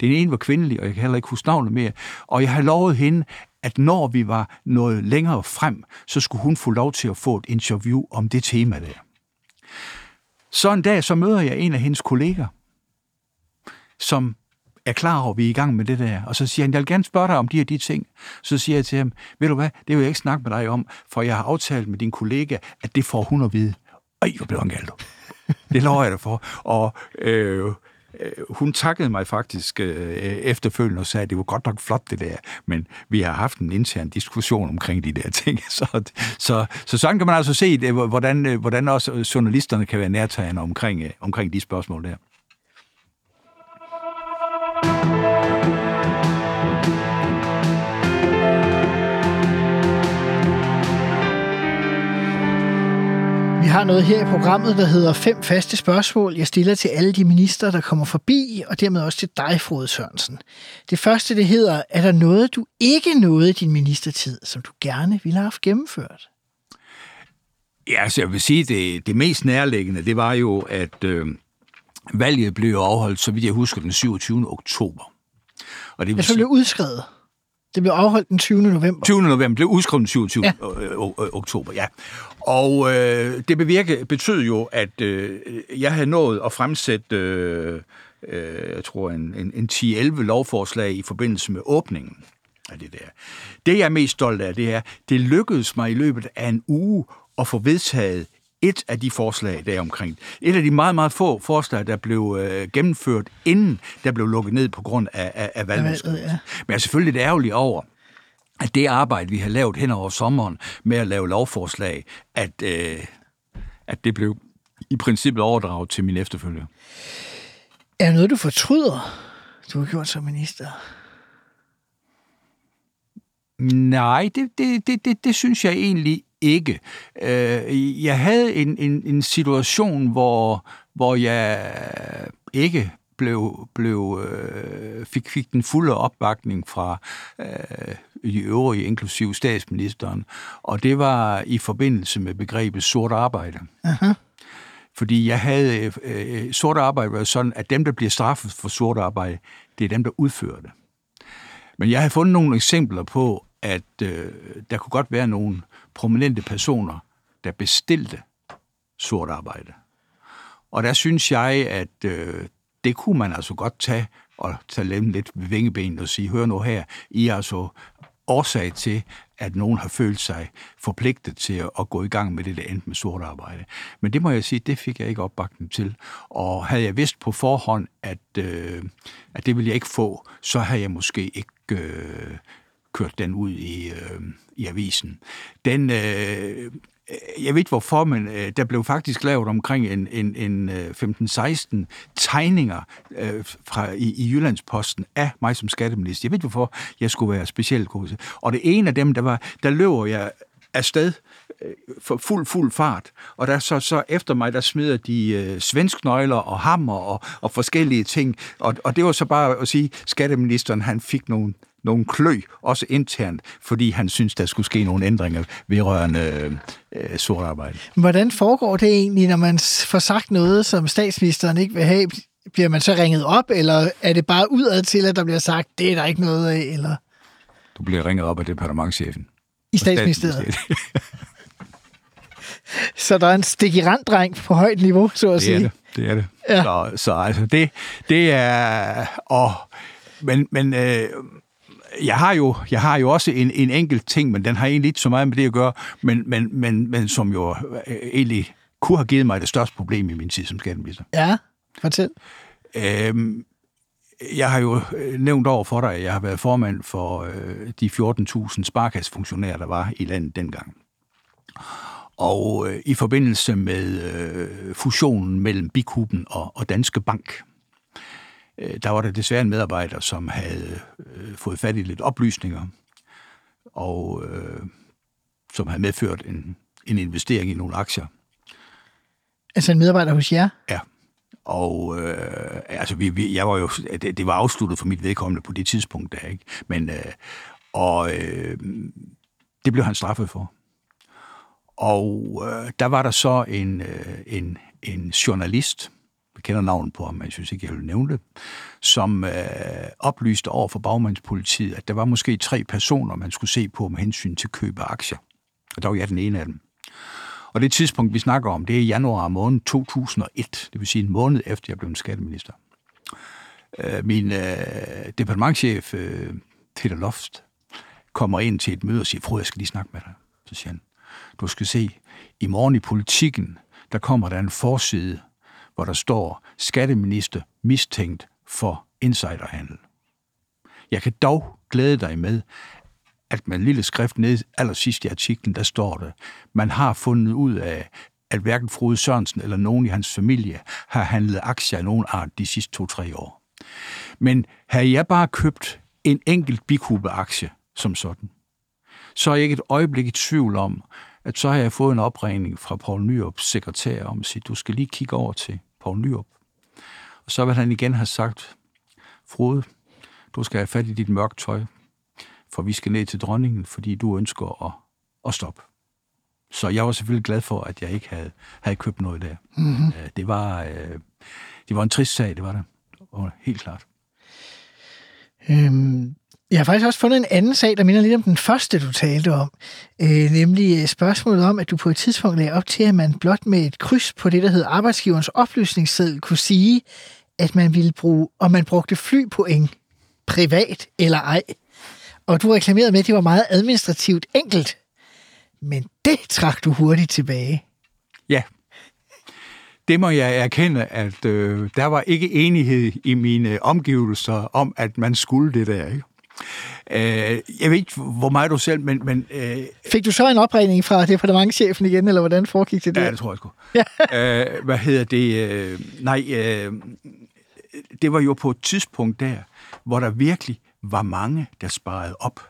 Den ene var kvindelig, og jeg kan heller ikke huske navnet mere. Og jeg havde lovet hende, at når vi var noget længere frem, så skulle hun få lov til at få et interview om det tema der. Så en dag, så møder jeg en af hendes kolleger, som er klar over, at vi er i gang med det der. Og så siger han, jeg vil gerne spørge dig om de her de ting. Så siger jeg til ham, ved du hvad, det vil jeg ikke snakke med dig om, for jeg har aftalt med din kollega, at det får hun at vide. Ej, hvor blev han galt. Det lover jeg dig for. Og øh, øh, Øh, hun takkede mig faktisk øh, efterfølgende og sagde, at det var godt nok flot det der, men vi har haft en intern diskussion omkring de der ting. <laughs> Så, så, så sådan kan man altså se, det, hvordan, øh, hvordan også journalisterne kan være nærtagende omkring, øh, omkring de spørgsmål der. Vi har noget her i programmet, der hedder fem faste spørgsmål, jeg stiller til alle de minister, der kommer forbi, og dermed også til dig, Frode Sørensen. Det første, det hedder, er der noget, du ikke nåede i din ministertid, som du gerne ville have haft gennemført? Ja, altså jeg vil sige, det, det mest nærliggende, det var jo, at øh, valget blev afholdt, så vidt jeg husker, den 27. oktober. Og det, vil det blev udskrevet. Det blev afholdt den 20. november. 20. november blev udskrevet den 27. Ja. oktober, ja. Og øh, det bevirke, betød jo, at øh, jeg havde nået at fremsætte, øh, øh, jeg tror, en, en, en 10-11 lovforslag i forbindelse med åbningen af det der. Det, jeg er mest stolt af, det er, det lykkedes mig i løbet af en uge at få vedtaget et af de forslag der omkring. Et af de meget, meget få forslag, der blev øh, gennemført, inden der blev lukket ned på grund af, af, af valget. Ja. Men jeg er selvfølgelig lidt ærgerlig over, at det arbejde, vi har lavet hen over sommeren med at lave lovforslag, at, øh, at det blev i princippet overdraget til min efterfølger. Er noget, du fortryder, du har gjort som minister? Nej, det, det, det, det, det synes jeg egentlig ikke. Øh, jeg havde en, en, en situation, hvor, hvor jeg ikke blev, blev, øh, fik, fik den fulde opbakning fra øh, de øvrige, inklusiv statsministeren, og det var i forbindelse med begrebet sort arbejde. Uh-huh. Fordi jeg havde øh, sort arbejde var sådan, at dem, der bliver straffet for sort arbejde, det er dem, der udfører det. Men jeg har fundet nogle eksempler på, at øh, der kunne godt være nogle prominente personer, der bestilte sort arbejde. Og der synes jeg, at øh, det kunne man altså godt tage og tage dem lidt ved vingebenet og sige, hør nu her, I er altså årsag til, at nogen har følt sig forpligtet til at gå i gang med det, der endte med sort arbejde. Men det må jeg sige, det fik jeg ikke opbakning til. Og havde jeg vidst på forhånd, at, øh, at det ville jeg ikke få, så havde jeg måske ikke øh, kørt den ud i, øh, i avisen. Den, øh, jeg ved ikke hvorfor, men øh, der blev faktisk lavet omkring en, en, en øh, 15-16 tegninger øh, fra, i, i Jyllandsposten af mig som skatteminister. Jeg ved ikke hvorfor jeg skulle være specielt god til. Og det ene af dem, der var, der løber jeg afsted øh, for fuld, fuld fart. Og der så, så efter mig, der smider de øh, svensknøgler og hammer og, og forskellige ting. Og, og det var så bare at sige, skatteministeren han fik nogle nogle klø, også internt, fordi han synes, der skulle ske nogle ændringer vedrørende øh, sort arbejde. Hvordan foregår det egentlig, når man får sagt noget, som statsministeren ikke vil have? Bliver man så ringet op, eller er det bare udad til, at der bliver sagt, det er der ikke noget af, eller? Du bliver ringet op af departementchefen. I statsministeriet? <laughs> så der er en stikirandreng på højt niveau, så at det sige. Er det, det er det. Ja. Så, så altså, det, det er... Og, men men øh, jeg har jo, jeg har jo også en, en enkelt ting, men den har egentlig ikke så meget med det at gøre, men, men, men, men som jo øh, egentlig kunne have givet mig det største problem i min tid som skatteminister. Ja, fortæl. Øhm, jeg har jo øh, nævnt over for dig, at jeg har været formand for øh, de 14.000 sparkassefunktionærer, der var i landet dengang. Og øh, i forbindelse med øh, fusionen mellem Bikuben og, og Danske Bank, der var der desværre en medarbejder, som havde øh, fået fat i lidt oplysninger, og øh, som havde medført en, en investering i nogle aktier. Altså en medarbejder hos jer? Ja. Og øh, altså, vi, vi, jeg var jo, det, det var afsluttet for mit vedkommende på det tidspunkt der, ikke? Men, øh, og øh, det blev han straffet for. Og øh, der var der så en, øh, en, en journalist, jeg kender navnet på ham, men jeg synes ikke, jeg vil nævne det, som øh, oplyste over for bagmandspolitiet, at der var måske tre personer, man skulle se på med hensyn til køb af aktier. Og der var jeg den ene af dem. Og det tidspunkt, vi snakker om, det er januar måned 2001, det vil sige en måned efter, jeg blev en skatteminister. Øh, min øh, departementchef, øh, Peter Loft, kommer ind til et møde og siger, Frode, jeg skal lige snakke med dig. Så siger han, du skal se, i morgen i politikken, der kommer der en forside, hvor der står, skatteminister mistænkt for insiderhandel. Jeg kan dog glæde dig med, at med en lille skrift nede allersidst i artiklen, der står det, man har fundet ud af, at hverken Frode Sørensen eller nogen i hans familie har handlet aktier af nogen art de sidste to-tre år. Men havde jeg bare købt en enkelt bikube-aktie som sådan, så er jeg ikke et øjeblik i tvivl om, at så har jeg fået en opringning fra Paul Nyrups sekretær om at sige, du skal lige kigge over til Paul Nyrup. Og så vil han igen have sagt, Frode, du skal have fat i dit mørke tøj, for vi skal ned til dronningen, fordi du ønsker at, at stoppe. Så jeg var selvfølgelig glad for, at jeg ikke havde, havde købt noget der. Mm-hmm. Det, var, øh, det var en trist sag, det var det. Og helt klart. Øhm, jeg har faktisk også fundet en anden sag, der minder lidt om den første, du talte om. Øh, nemlig øh, spørgsmålet om, at du på et tidspunkt lagde op til, at man blot med et kryds på det, der hedder arbejdsgiverens oplysningsseddel, kunne sige, at man ville bruge, om man brugte flypoeng privat eller ej. Og du reklamerede med, at det var meget administrativt enkelt. Men det trak du hurtigt tilbage. Ja, det må jeg erkende, at øh, der var ikke enighed i mine omgivelser om, at man skulle det der. Ikke? Øh, jeg ved ikke, hvor meget du selv, men... men øh, Fik du så en opregning fra departementchefen igen, eller hvordan foregik det der? Ja, det tror jeg sgu. Ja. <laughs> øh, hvad hedder det? Øh, nej, øh, det var jo på et tidspunkt der, hvor der virkelig var mange, der sparede op.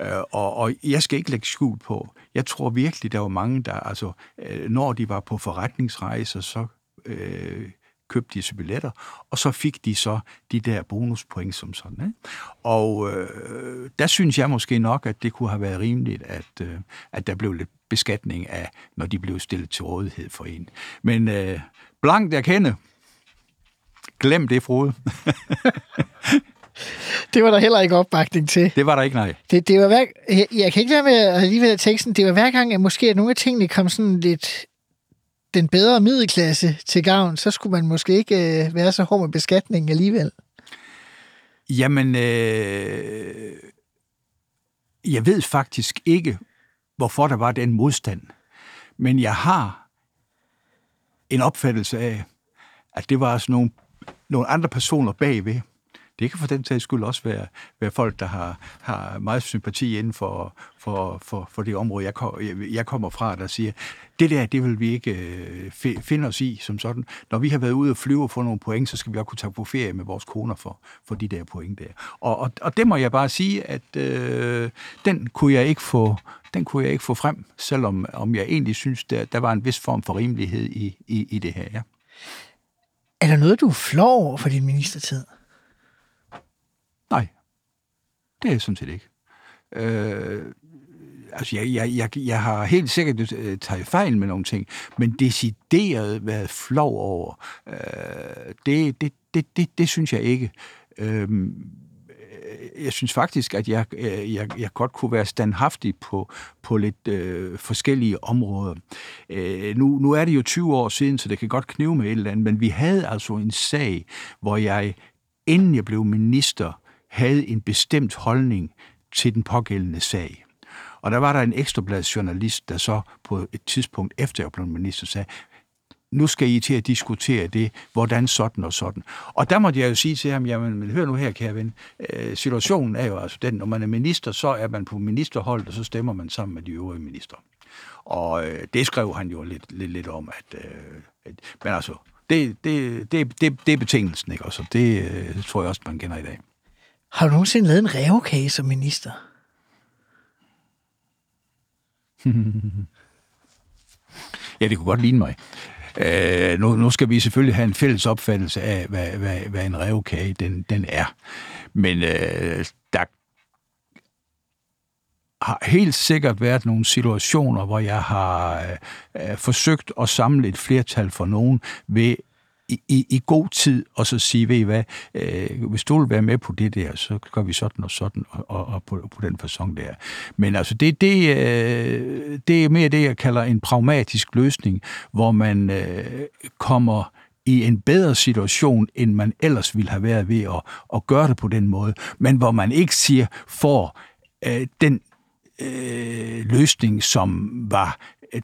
Øh, og, og jeg skal ikke lægge skjul på, jeg tror virkelig, der var mange, der, altså, øh, når de var på forretningsrejser, så øh, købte de så billetter, og så fik de så de der bonuspoint som sådan. Ikke? Og øh, der synes jeg måske nok, at det kunne have været rimeligt, at, øh, at der blev lidt beskatning af, når de blev stillet til rådighed for en. Men øh, blankt erkende, glem det, Frode. <laughs> Det var der heller ikke opbakning til. Det var der ikke, nej. Det, det var hver, jeg, jeg kan ikke lade med at alligevel at teksten. Det var hver gang, at måske at nogle af tingene kom sådan lidt den bedre middelklasse til gavn, så skulle man måske ikke øh, være så hård med beskatningen alligevel. Jamen, øh, jeg ved faktisk ikke, hvorfor der var den modstand. Men jeg har en opfattelse af, at det var sådan nogle, nogle andre personer bagved, det kan for den sags skyld også være, være folk, der har, har meget sympati inden for, for, for, for det område, jeg, kom, jeg kommer fra, der siger, det der, det vil vi ikke øh, finde os i som sådan. Når vi har været ude og flyve og få nogle point, så skal vi også kunne tage på ferie med vores koner for, for de der point der. Og, og, og det må jeg bare sige, at øh, den kunne jeg ikke få den kunne jeg ikke få frem, selvom om jeg egentlig synes, der, der var en vis form for rimelighed i, i, i det her. Ja. Er der noget, du flår over for din ministertid? Nej, det er jeg sådan set ikke. Øh, altså, jeg, jeg, jeg, jeg har helt sikkert øh, taget fejl med nogle ting, men decideret været flov over, øh, det, det, det, det, det synes jeg ikke. Øh, jeg synes faktisk, at jeg, øh, jeg, jeg godt kunne være standhaftig på, på lidt øh, forskellige områder. Øh, nu, nu er det jo 20 år siden, så det kan godt knive med et eller andet, men vi havde altså en sag, hvor jeg, inden jeg blev minister, havde en bestemt holdning til den pågældende sag. Og der var der en ekstrabladsjournalist, der så på et tidspunkt efter jeg blev minister sagde, nu skal I til at diskutere det, hvordan sådan og sådan. Og der måtte jeg jo sige til ham, jamen men hør nu her, kære ven, øh, situationen er jo altså den, når man er minister, så er man på ministerhold, og så stemmer man sammen med de øvrige minister. Og øh, det skrev han jo lidt, lidt, lidt om, at, øh, at men altså, det, det, det, det, det er betingelsen, ikke? Altså, det øh, tror jeg også, man kender i dag. Har du nogensinde lavet en rævekage som minister? <laughs> ja, det kunne godt ligne mig. Øh, nu, nu skal vi selvfølgelig have en fælles opfattelse af, hvad, hvad, hvad en revkage den, den er. Men øh, der har helt sikkert været nogle situationer, hvor jeg har øh, forsøgt at samle et flertal for nogen ved i, i, i god tid, og så sige, ved I hvad, øh, hvis du vil være med på det der, så gør vi sådan og sådan, og, og, og på, på den façon der. Men altså, det, det, øh, det er mere det, jeg kalder en pragmatisk løsning, hvor man øh, kommer i en bedre situation, end man ellers ville have været ved at, at gøre det på den måde, men hvor man ikke siger, får øh, den øh, løsning, som var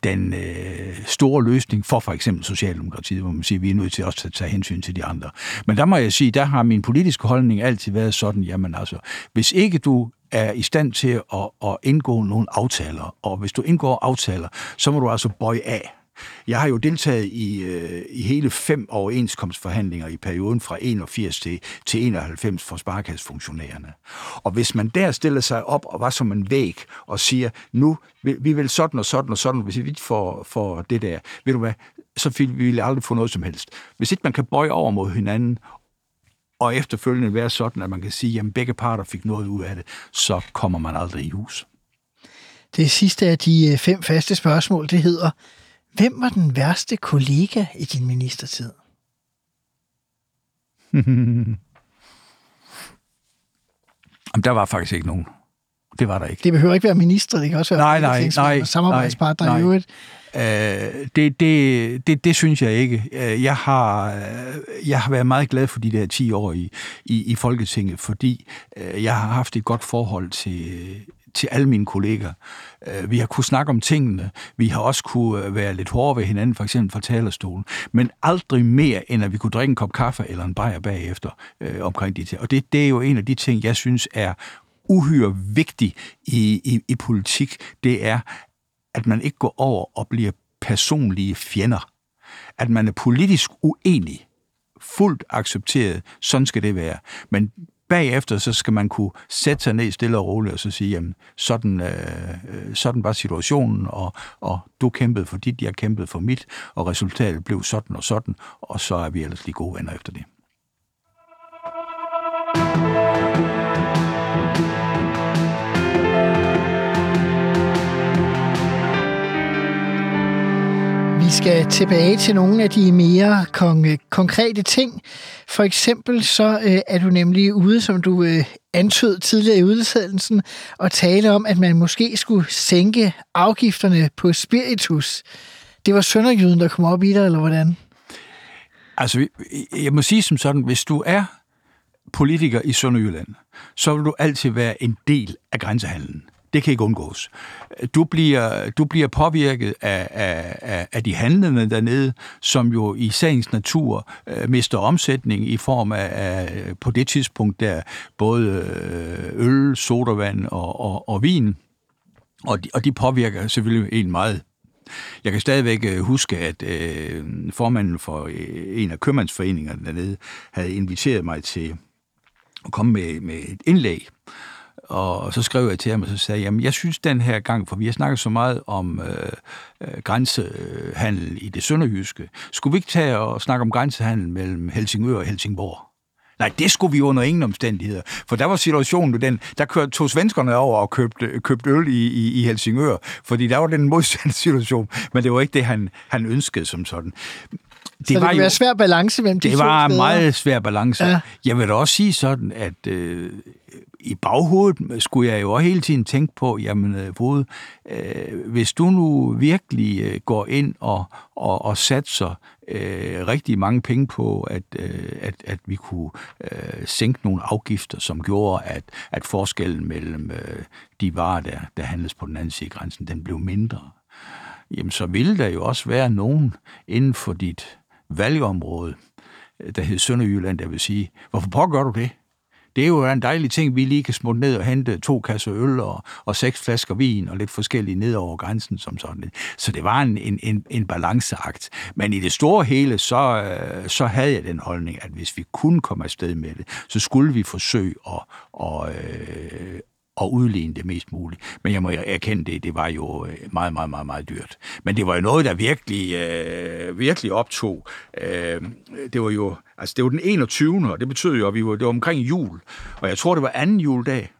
den øh, store løsning for for eksempel Socialdemokratiet, hvor man siger, at vi er nødt til også at tage hensyn til de andre. Men der må jeg sige, der har min politiske holdning altid været sådan, jamen altså, hvis ikke du er i stand til at, at indgå nogle aftaler, og hvis du indgår aftaler, så må du altså bøje af. Jeg har jo deltaget i, øh, i hele fem overenskomstforhandlinger i perioden fra 81 til, til 91 for sparkassefunktionærerne. Og hvis man der stiller sig op og var som en væg og siger, nu vi, vi vil sådan og sådan og sådan, hvis vi ikke får, får det der, ved du hvad, så vil vi aldrig få noget som helst. Hvis ikke man kan bøje over mod hinanden og efterfølgende være sådan, at man kan sige, at begge parter fik noget ud af det, så kommer man aldrig i hus. Det sidste af de øh, fem faste spørgsmål, det hedder, Hvem var den værste kollega i din ministertid? <laughs> Jamen, der var faktisk ikke nogen. Det var der ikke. Det behøver ikke være minister, det kan også være nej, nej, nej, samarbejdspartner nej, i øvrigt. Uh, det, det, det, det synes jeg ikke. Uh, jeg har, uh, jeg har været meget glad for de der 10 år i, i, i Folketinget, fordi uh, jeg har haft et godt forhold til, til alle mine kolleger. Øh, vi har kunnet snakke om tingene. Vi har også kunne øh, være lidt hårde ved hinanden, for eksempel fra talerstolen. Men aldrig mere, end at vi kunne drikke en kop kaffe eller en bajer bagefter øh, omkring de ting. Og det, det er jo en af de ting, jeg synes er uhyre vigtig i, i, i politik. Det er, at man ikke går over og bliver personlige fjender. At man er politisk uenig fuldt accepteret. Sådan skal det være. Men bagefter så skal man kunne sætte sig ned stille og roligt og så sige, jamen, sådan, øh, øh, sådan var situationen, og, og du kæmpede for dit, jeg kæmpede for mit, og resultatet blev sådan og sådan, og så er vi ellers lige gode venner efter det. Vi skal tilbage til nogle af de mere kon- konkrete ting. For eksempel så øh, er du nemlig ude, som du øh, antød tidligere i udsendelsen, og tale om, at man måske skulle sænke afgifterne på spiritus. Det var Sønderjyden, der kom op i dig, eller hvordan? Altså, jeg må sige som sådan, hvis du er politiker i Sønderjylland, så vil du altid være en del af grænsehandlen. Det kan ikke undgås. Du bliver, du bliver påvirket af, af, af de handlende dernede, som jo i sagens natur øh, mister omsætning i form af, af på det tidspunkt der både øh, øl, sodavand og, og, og vin. Og de, og de påvirker selvfølgelig en meget jeg kan stadigvæk øh, huske, at øh, formanden for øh, en af købmandsforeningerne dernede havde inviteret mig til at komme med, med et indlæg og så skrev jeg til ham, og så sagde jeg, jeg synes den her gang, for vi har snakket så meget om øh, øh, grænsehandel i det sønderjyske, skulle vi ikke tage og snakke om grænsehandel mellem Helsingør og Helsingborg? Nej, det skulle vi under ingen omstændigheder. For der var situationen den, der kørte to svenskerne over og købte, købte øl i, i, i Helsingør, fordi der var den modsatte <laughs> situation, men det var ikke det, han, han ønskede som sådan. Det så det var jo, være svær balance mellem de Det var en meget svær balance. Ja. Jeg vil da også sige sådan, at øh, i baghovedet skulle jeg jo også hele tiden tænke på, jamen, øh, øh, hvis du nu virkelig øh, går ind og, og, og satser øh, rigtig mange penge på, at, øh, at, at vi kunne øh, sænke nogle afgifter, som gjorde, at, at forskellen mellem øh, de varer, der, der handles på den anden side af grænsen, den blev mindre, jamen så ville der jo også være nogen inden for dit valgområde, øh, der hed Sønderjylland, der vil sige, hvorfor pågør du det? Det er jo en dejlig ting, vi lige kan smutte ned og hente to kasser øl og, og seks flasker vin og lidt forskellige ned over grænsen som sådan. Så det var en, en, en, en balanceakt. Men i det store hele, så, øh, så havde jeg den holdning, at hvis vi kunne komme afsted med det, så skulle vi forsøge at, at, øh, at og udligne det mest muligt. Men jeg må erkende det, det var jo øh, meget, meget, meget, meget dyrt. Men det var jo noget, der virkelig, øh, virkelig optog. Øh, det var jo, altså det var den 21. og det betød jo, at vi var, det var omkring jul. Og jeg tror, det var anden juledag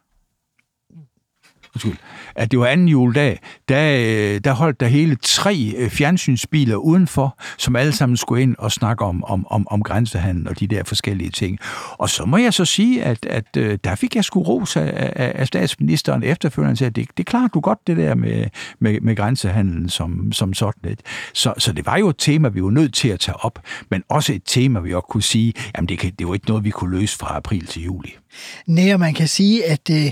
undskyld, at det var anden juledag, der, øh, der holdt der hele tre øh, fjernsynsbiler udenfor, som alle sammen skulle ind og snakke om, om, om, om grænsehandel og de der forskellige ting. Og så må jeg så sige, at, at øh, der fik jeg sgu ros af, af, af statsministeren efterfølgende til, at det, det klarer du godt, det der med, med, med grænsehandlen som, som sådan lidt. Så, så det var jo et tema, vi var nødt til at tage op, men også et tema, vi også kunne sige, jamen det, kan, det var ikke noget, vi kunne løse fra april til juli. Nej, og man kan sige, at øh,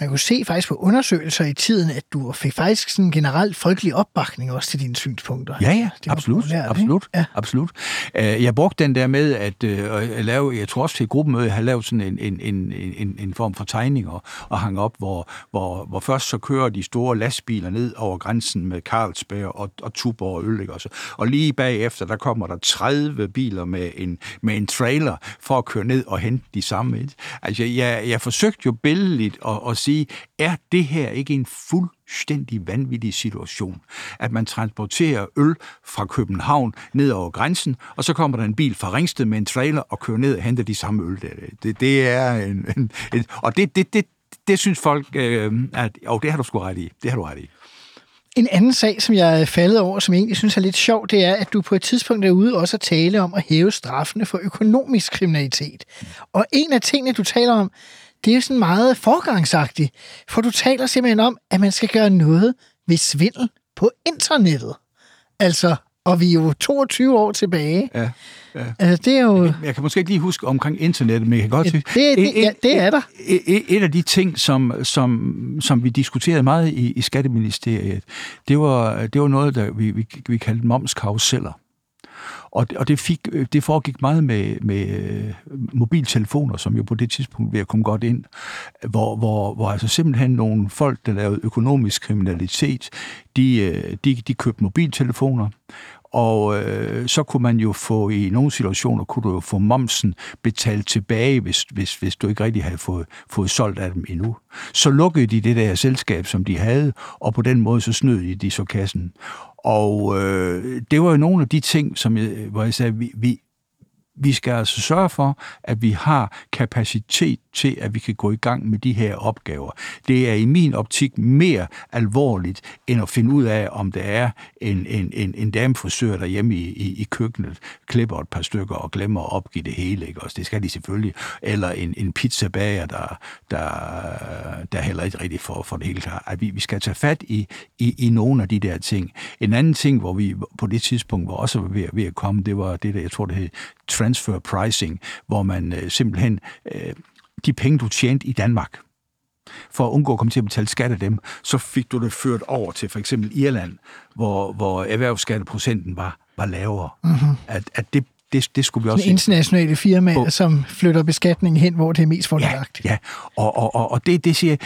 man kunne se faktisk på undersøgelser i tiden, at du fik faktisk sådan generelt folkelig opbakning også til dine synspunkter. Ja, ja, Det absolut, populært, absolut? Ja. absolut. Øh, Jeg brugte den der med at, øh, at lave, jeg tror også til et gruppemøde, jeg har lavet sådan en, en, en, en, en form for tegning og, og hang op, hvor, hvor, hvor først så kører de store lastbiler ned over grænsen med Carlsberg og, og Tuborg og øl, ikke også? Og lige bagefter, der kommer der 30 biler med en, med en trailer for at køre ned og hente de samme. ikke? Altså, jeg, jeg forsøgte jo billedligt at, at sige, er det her ikke en fuldstændig vanvittig situation, at man transporterer øl fra København ned over grænsen, og så kommer der en bil fra Ringsted med en trailer og kører ned og henter de samme øl der. Det, det er en, en, en og det, det, det, det synes folk, øh, at oh, det har du sgu ret i. Det har du ret i. En anden sag, som jeg er faldet over, som jeg egentlig synes er lidt sjov, det er, at du på et tidspunkt er ude også at tale om at hæve straffene for økonomisk kriminalitet. Og en af tingene, du taler om, det er sådan meget forgangsagtigt, for du taler simpelthen om, at man skal gøre noget ved svindel på internettet. Altså, og vi er jo 22 år tilbage. Ja, ja. Altså, det er jo... Jeg kan måske ikke lige huske omkring internettet, men jeg kan godt sige... det- det- ja, det er der. Et, et, et af de ting, som, som, som vi diskuterede meget i, i Skatteministeriet, det var, det var noget, der vi, vi, vi kaldte momskaruseller. Og og det, fik, øh, det foregik meget med, med øh, mobiltelefoner, som jo på det tidspunkt ved at komme godt ind, hvor, hvor, hvor altså simpelthen nogle folk, der lavede økonomisk kriminalitet, de, øh, de, de købte mobiltelefoner, og øh, så kunne man jo få, i nogle situationer, kunne du jo få momsen betalt tilbage, hvis, hvis, hvis du ikke rigtig havde fået, fået solgt af dem endnu. Så lukkede de det der selskab, som de havde, og på den måde så snød de, de så kassen. Og øh, det var jo nogle af de ting, som jeg, hvor jeg sagde, vi, vi, vi skal altså sørge for, at vi har kapacitet til, at vi kan gå i gang med de her opgaver. Det er i min optik mere alvorligt, end at finde ud af, om der er en, en, en, en damefrisør derhjemme i, i, i køkkenet, klipper et par stykker og glemmer at opgive det hele. Ikke? Også det skal de selvfølgelig. Eller en, en pizzabager, der, der, der heller ikke rigtig får, for det hele klar. At vi, vi skal tage fat i, i, i nogle af de der ting. En anden ting, hvor vi på det tidspunkt var også ved, ved at komme, det var det der, jeg tror det hed transfer pricing, hvor man øh, simpelthen øh, de penge, du tjente i Danmark, for at undgå at komme til at betale skat af dem, så fik du det ført over til for eksempel Irland, hvor, hvor erhvervsskatteprocenten var, var lavere. Mm-hmm. At, at det, det, det skulle vi også... Sådan internationale firmaer, På- som flytter beskatningen hen, hvor det er mest fordelagtigt. Ja, ja. Og, og, og, og det, det siger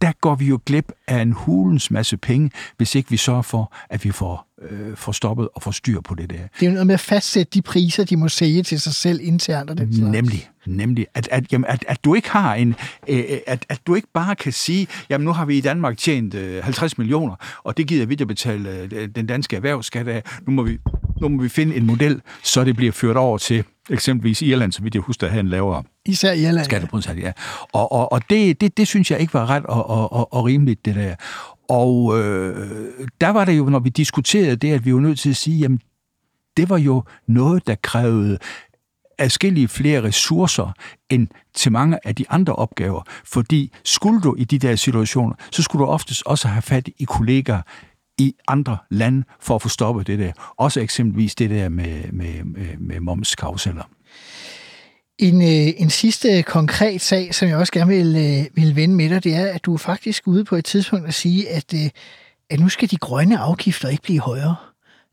der går vi jo glip af en hulens masse penge, hvis ikke vi sørger for, at vi får, øh, får stoppet og får styr på det der. Det er jo noget med at fastsætte de priser, de må sælge til sig selv internt og den slags. Nemlig, nemlig, at, at, jamen, at, at du ikke har en, øh, at, at du ikke bare kan sige, jamen nu har vi i Danmark tjent øh, 50 millioner, og det gider vi at betale øh, den danske erhvervsskat af. Nu må, vi, nu må vi finde en model, så det bliver ført over til eksempelvis Irland, så vidt jeg husker, at have en lavere Især Irland. skatteprocent, ja. Og, og, og det, det, det synes jeg ikke var ret og, og, og, og rimeligt, det der. Og øh, der var det jo, når vi diskuterede det, at vi var nødt til at sige, jamen, det var jo noget, der krævede adskillige flere ressourcer end til mange af de andre opgaver. Fordi skulle du i de der situationer, så skulle du oftest også have fat i kollegaer i andre lande for at få stoppet det der. Også eksempelvis det der med, med, med, med momskauseller. En, øh, en sidste konkret sag, som jeg også gerne vil, øh, vil vende med dig, det er, at du er faktisk ude på et tidspunkt at sige, at, øh, at nu skal de grønne afgifter ikke blive højere.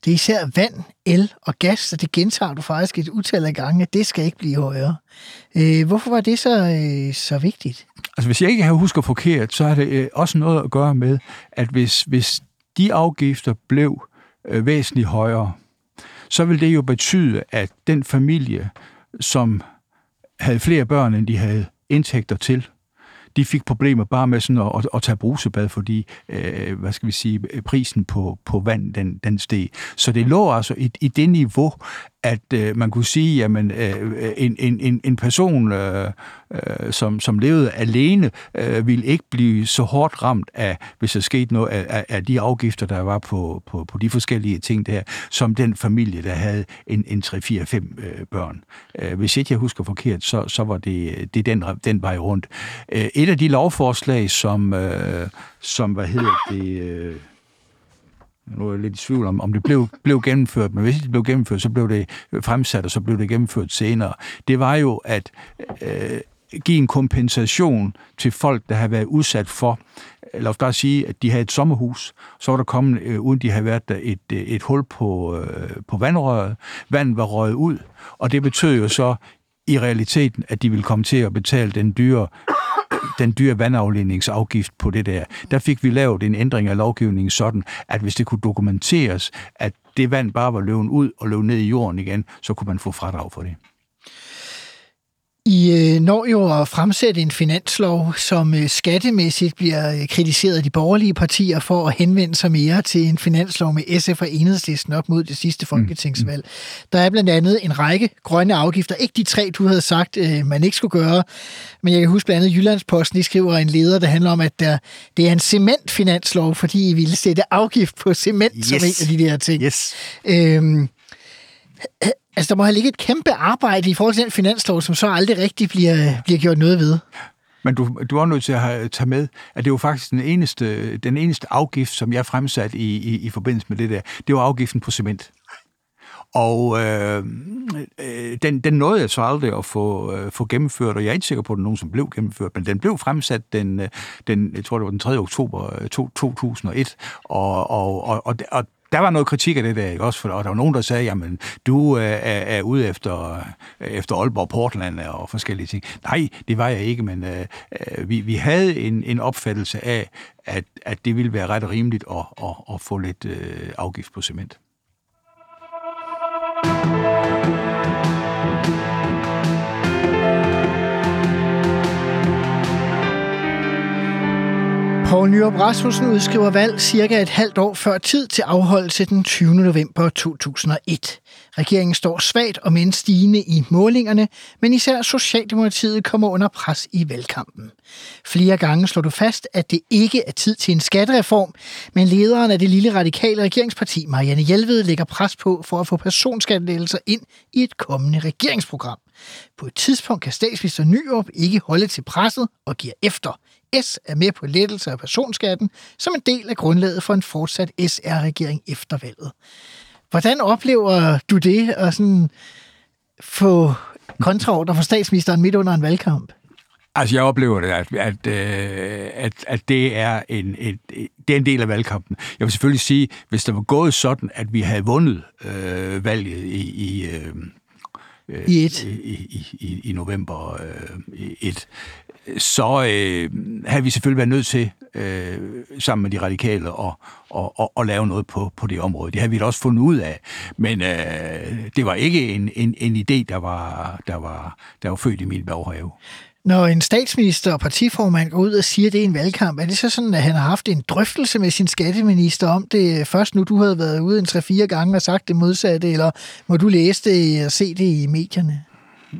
Det er især vand, el og gas, og det gentager du faktisk et utal af gange, at det skal ikke blive højere. Øh, hvorfor var det så, øh, så vigtigt? Altså, hvis jeg ikke har husker forkert, så har det øh, også noget at gøre med, at hvis, hvis de afgifter blev øh, væsentligt højere, så vil det jo betyde, at den familie, som havde flere børn, end de havde indtægter til, de fik problemer bare med sådan at, at, at tage brusebad, fordi, øh, hvad skal vi sige, prisen på, på vand, den, den steg. Så det lå altså i, i det niveau, at øh, man kunne sige, jamen øh, øh en, en, en, person, øh, øh, som, som levede alene, øh, ville ikke blive så hårdt ramt af, hvis der skete noget af, af, af de afgifter, der var på, på, på de forskellige ting der, som den familie, der havde en, en 3-4-5 øh, børn. Øh, hvis ikke jeg husker forkert, så, så var det, det den, den vej rundt. Øh, et af de lovforslag, som, øh, som hvad hedder det... Øh, nu er jeg lidt i tvivl om, om det blev, blev gennemført, men hvis det blev gennemført, så blev det fremsat, og så blev det gennemført senere. Det var jo at øh, give en kompensation til folk, der har været udsat for, eller bare sige, at de havde et sommerhus, så var der kommet, øh, uden de havde været der, et, øh, et hul på, øh, på vandrøret. Vandet var røget ud, og det betød jo så i realiteten, at de ville komme til at betale den dyre den dyre vandafledningsafgift på det der. Der fik vi lavet en ændring af lovgivningen sådan, at hvis det kunne dokumenteres, at det vand bare var løven ud og løb ned i jorden igen, så kunne man få fradrag for det. I øh, når jo at fremsætte en finanslov, som øh, skattemæssigt bliver øh, kritiseret af de borgerlige partier for at henvende sig mere til en finanslov med SF og Enhedslisten op mod det sidste folketingsvalg. Mm. Der er blandt andet en række grønne afgifter. Ikke de tre, du havde sagt, man ikke skulle gøre, men jeg kan huske blandt andet Jyllandsposten, de skriver en leder, der handler om, at der, det er en cementfinanslov, fordi I ville sætte afgift på cement yes. som en af de der ting. Yes. Øhm, Altså, der må have ligget et kæmpe arbejde i forhold til den finanslov, som så aldrig rigtig bliver, bliver gjort noget ved. Men du, du er nødt til at have, tage med, at det var faktisk den eneste, den eneste afgift, som jeg fremsatte i, i, i forbindelse med det der. Det var afgiften på cement. Og øh, øh, den, den nåede jeg så aldrig at få, øh, få gennemført, og jeg er ikke sikker på, at der nogen, som blev gennemført, men den blev fremsat den, øh, den jeg tror, det var den 3. oktober øh, 2001, og, og, og, og, og der var noget kritik af det der, ikke? også? For, og der var nogen, der sagde, jamen, du er, er, er ude efter, øh, efter Aalborg Portland og forskellige ting. Nej, det var jeg ikke, men øh, øh, vi, vi havde en, en opfattelse af, at, at det ville være ret rimeligt at, at, at få lidt øh, afgift på cement. Poul Nyrup Rasmussen udskriver valg cirka et halvt år før tid til afholdelse den 20. november 2001. Regeringen står svagt og mindst stigende i målingerne, men især Socialdemokratiet kommer under pres i valgkampen. Flere gange slår du fast, at det ikke er tid til en skattereform, men lederen af det lille radikale regeringsparti, Marianne Hjelved, lægger pres på for at få personskattelettelser ind i et kommende regeringsprogram. På et tidspunkt kan statsminister Nyrup ikke holde til presset og giver efter. S er med på lettelse af personskatten som en del af grundlaget for en fortsat SR-regering efter valget. Hvordan oplever du det at sådan få kontraordre fra statsministeren midt under en valgkamp? Altså, jeg oplever det, at, at, øh, at, at det, er en, et, det er en del af valgkampen. Jeg vil selvfølgelig sige, hvis det var gået sådan, at vi havde vundet øh, valget i, i, øh, i, et. i, i, i, i november øh, et, så øh, havde vi selvfølgelig været nødt til, øh, sammen med de radikale, at, at, at, at lave noget på, på det område. Det havde vi da også fundet ud af. Men øh, det var ikke en, en, en idé, der var, der, var, der var født i min baghave. Når en statsminister og partiformand går ud og siger det er en valgkamp, er det så sådan, at han har haft en drøftelse med sin skatteminister om det øh, først nu, du havde været ude en 3-4 gange og sagt det modsatte, eller må du læse det og se det i medierne?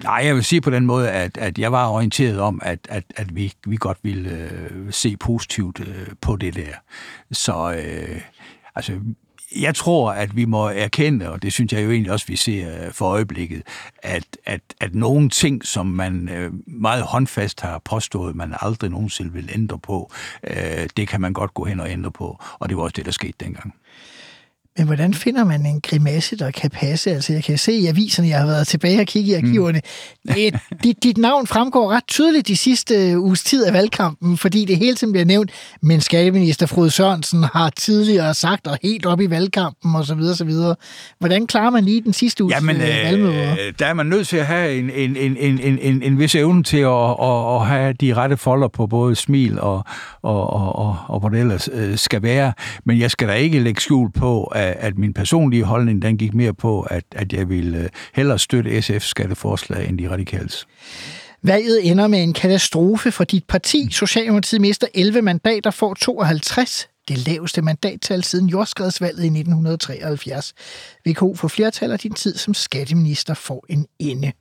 Nej, jeg vil sige på den måde, at, at jeg var orienteret om, at, at, at vi, vi godt ville øh, se positivt øh, på det der. Så øh, altså, jeg tror, at vi må erkende, og det synes jeg jo egentlig også, vi ser øh, for øjeblikket, at, at, at nogle ting, som man øh, meget håndfast har påstået, man aldrig nogensinde vil ændre på, øh, det kan man godt gå hen og ændre på, og det var også det, der skete dengang. Men hvordan finder man en grimasse, der kan passe? Altså, jeg kan se i aviserne, jeg har været tilbage og kigge i arkiverne. Mm. <laughs> Det, dit, dit navn fremgår ret tydeligt de sidste uges tid af valgkampen, fordi det hele tiden bliver nævnt, men skatteminister Frode Sørensen har tidligere sagt, og helt op i valgkampen osv. osv. Hvordan klarer man lige den sidste uges Jamen, øh, valgmøder? Der er man nødt til at have en, en, en, en, en, en vis evne til at, at, at have de rette folder på både smil og, og, og, og, og hvor det ellers øh, skal være. Men jeg skal da ikke lægge skjul på, at at min personlige holdning, den gik mere på, at, at jeg ville øh, hellere støtte SF's skatteforslag end de radikals. Valget ender med en katastrofe for dit parti. Socialdemokratiet mister 11 mandater, får 52. det laveste mandattal siden jordskredsvalget i 1973. VKO får flertal, og din tid som skatteminister får en ende.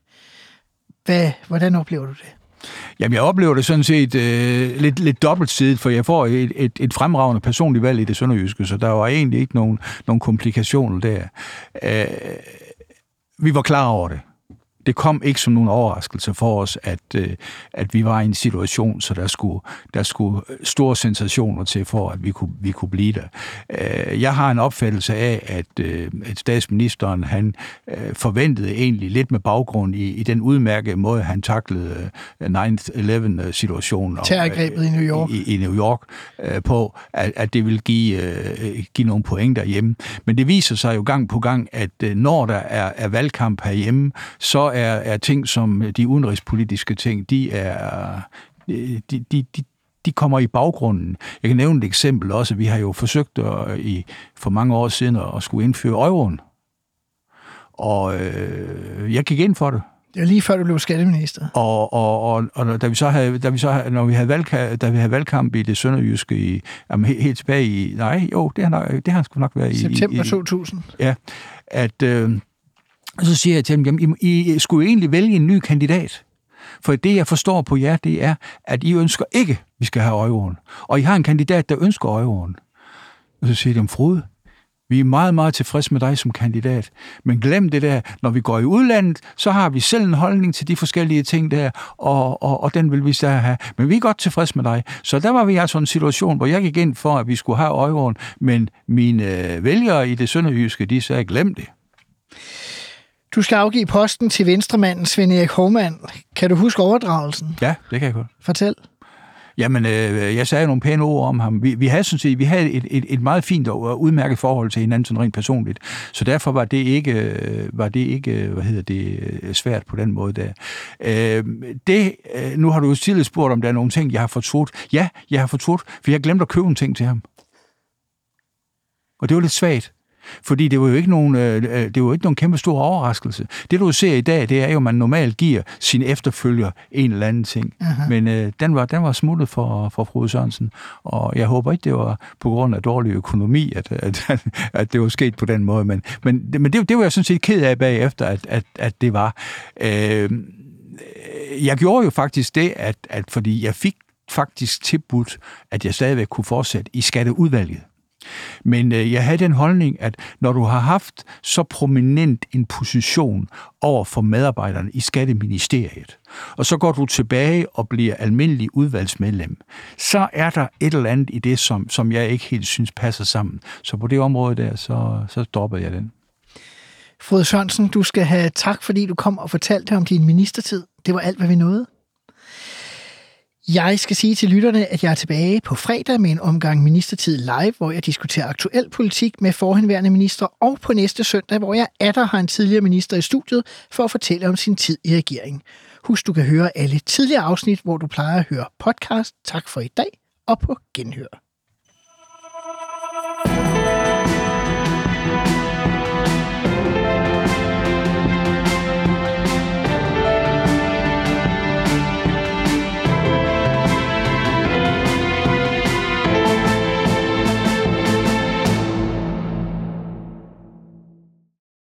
Hvad, hvordan oplever du det? Jamen, jeg oplever det sådan set øh, lidt, lidt dobbeltsidigt, for jeg får et, et, et fremragende personligt valg i det sønderjyske, så der var egentlig ikke nogen, nogen komplikationer der. Øh, vi var klar over det det kom ikke som nogen overraskelse for os, at, øh, at vi var i en situation, så der skulle, der skulle store sensationer til for, at vi kunne, vi kunne blive der. Øh, jeg har en opfattelse af, at, øh, at statsministeren han forventede egentlig lidt med baggrund i, i den udmærkede måde, han taklede 9-11-situationen. Terrorgrebet i New York. I, i New York på, at, at det vil give, give nogle point derhjemme. Men det viser sig jo gang på gang, at når der er, er valgkamp herhjemme, så er, er ting som de udenrigspolitiske ting, de er... De, de, de, de kommer i baggrunden. Jeg kan nævne et eksempel også. Vi har jo forsøgt at, i, for mange år siden at skulle indføre euroen. Og øh, jeg gik ind for det. Det var lige før du blev skatteminister. Og, og, og, og da vi så havde, da vi så havde, når vi havde valgkamp, da vi havde valgkamp i det sønderjyske i, jamen, helt, helt tilbage i, nej, jo, det har, det har sgu nok været i... September i, 2000. Ja, at, øh, og så siger jeg til dem, jamen, I, I skulle egentlig vælge en ny kandidat. For det, jeg forstår på jer, det er, at I ønsker ikke, at vi skal have euroen. Og I har en kandidat, der ønsker euroen. Og så siger de, Frode, vi er meget, meget tilfredse med dig som kandidat. Men glem det der, når vi går i udlandet, så har vi selv en holdning til de forskellige ting der, og, og, og den vil vi så have. Men vi er godt tilfredse med dig. Så der var vi altså en situation, hvor jeg gik ind for, at vi skulle have euroen, men mine øh, vælgere i det sønderjyske, de sagde, glem det. Du skal afgive posten til venstremanden Svend Erik Hormann. Kan du huske overdragelsen? Ja, det kan jeg godt. Fortæl. Jamen, øh, jeg sagde nogle pæne ord om ham. Vi, vi havde sådan set, vi havde et, et, et meget fint og udmærket forhold til hinanden sådan rent personligt. Så derfor var det ikke, øh, var det ikke hvad hedder det, øh, svært på den måde der. Øh, det, øh, nu har du jo tidligere spurgt, om der er nogle ting, jeg har fortrudt. Ja, jeg har fortrudt, for jeg glemte at købe en ting til ham. Og det var lidt svagt. Fordi det var jo ikke nogen, øh, øh, det var ikke nogen kæmpe stor overraskelse. Det du ser i dag, det er jo, at man normalt giver sin efterfølger en eller anden ting. Uh-huh. Men øh, den, var, den var smuttet for, for Frode Sørensen, og jeg håber ikke, det var på grund af dårlig økonomi, at, at, <laughs> at det var sket på den måde. Men, men, men det, det var jeg sådan set ked af bagefter, at, at, at det var. Øh, jeg gjorde jo faktisk det, at, at fordi jeg fik faktisk tilbudt, at jeg stadigvæk kunne fortsætte i skatteudvalget. Men øh, jeg havde den holdning, at når du har haft så prominent en position over for medarbejderne i Skatteministeriet, og så går du tilbage og bliver almindelig udvalgsmedlem, så er der et eller andet i det, som, som jeg ikke helt synes passer sammen. Så på det område der, så, så stopper jeg den. Frode Sørensen, du skal have tak, fordi du kom og fortalte om din ministertid. Det var alt, hvad vi nåede. Jeg skal sige til lytterne, at jeg er tilbage på fredag med en omgang Ministertid Live, hvor jeg diskuterer aktuel politik med forhenværende minister, og på næste søndag, hvor jeg atter har en tidligere minister i studiet for at fortælle om sin tid i regeringen. Husk, du kan høre alle tidligere afsnit, hvor du plejer at høre podcast. Tak for i dag, og på genhør.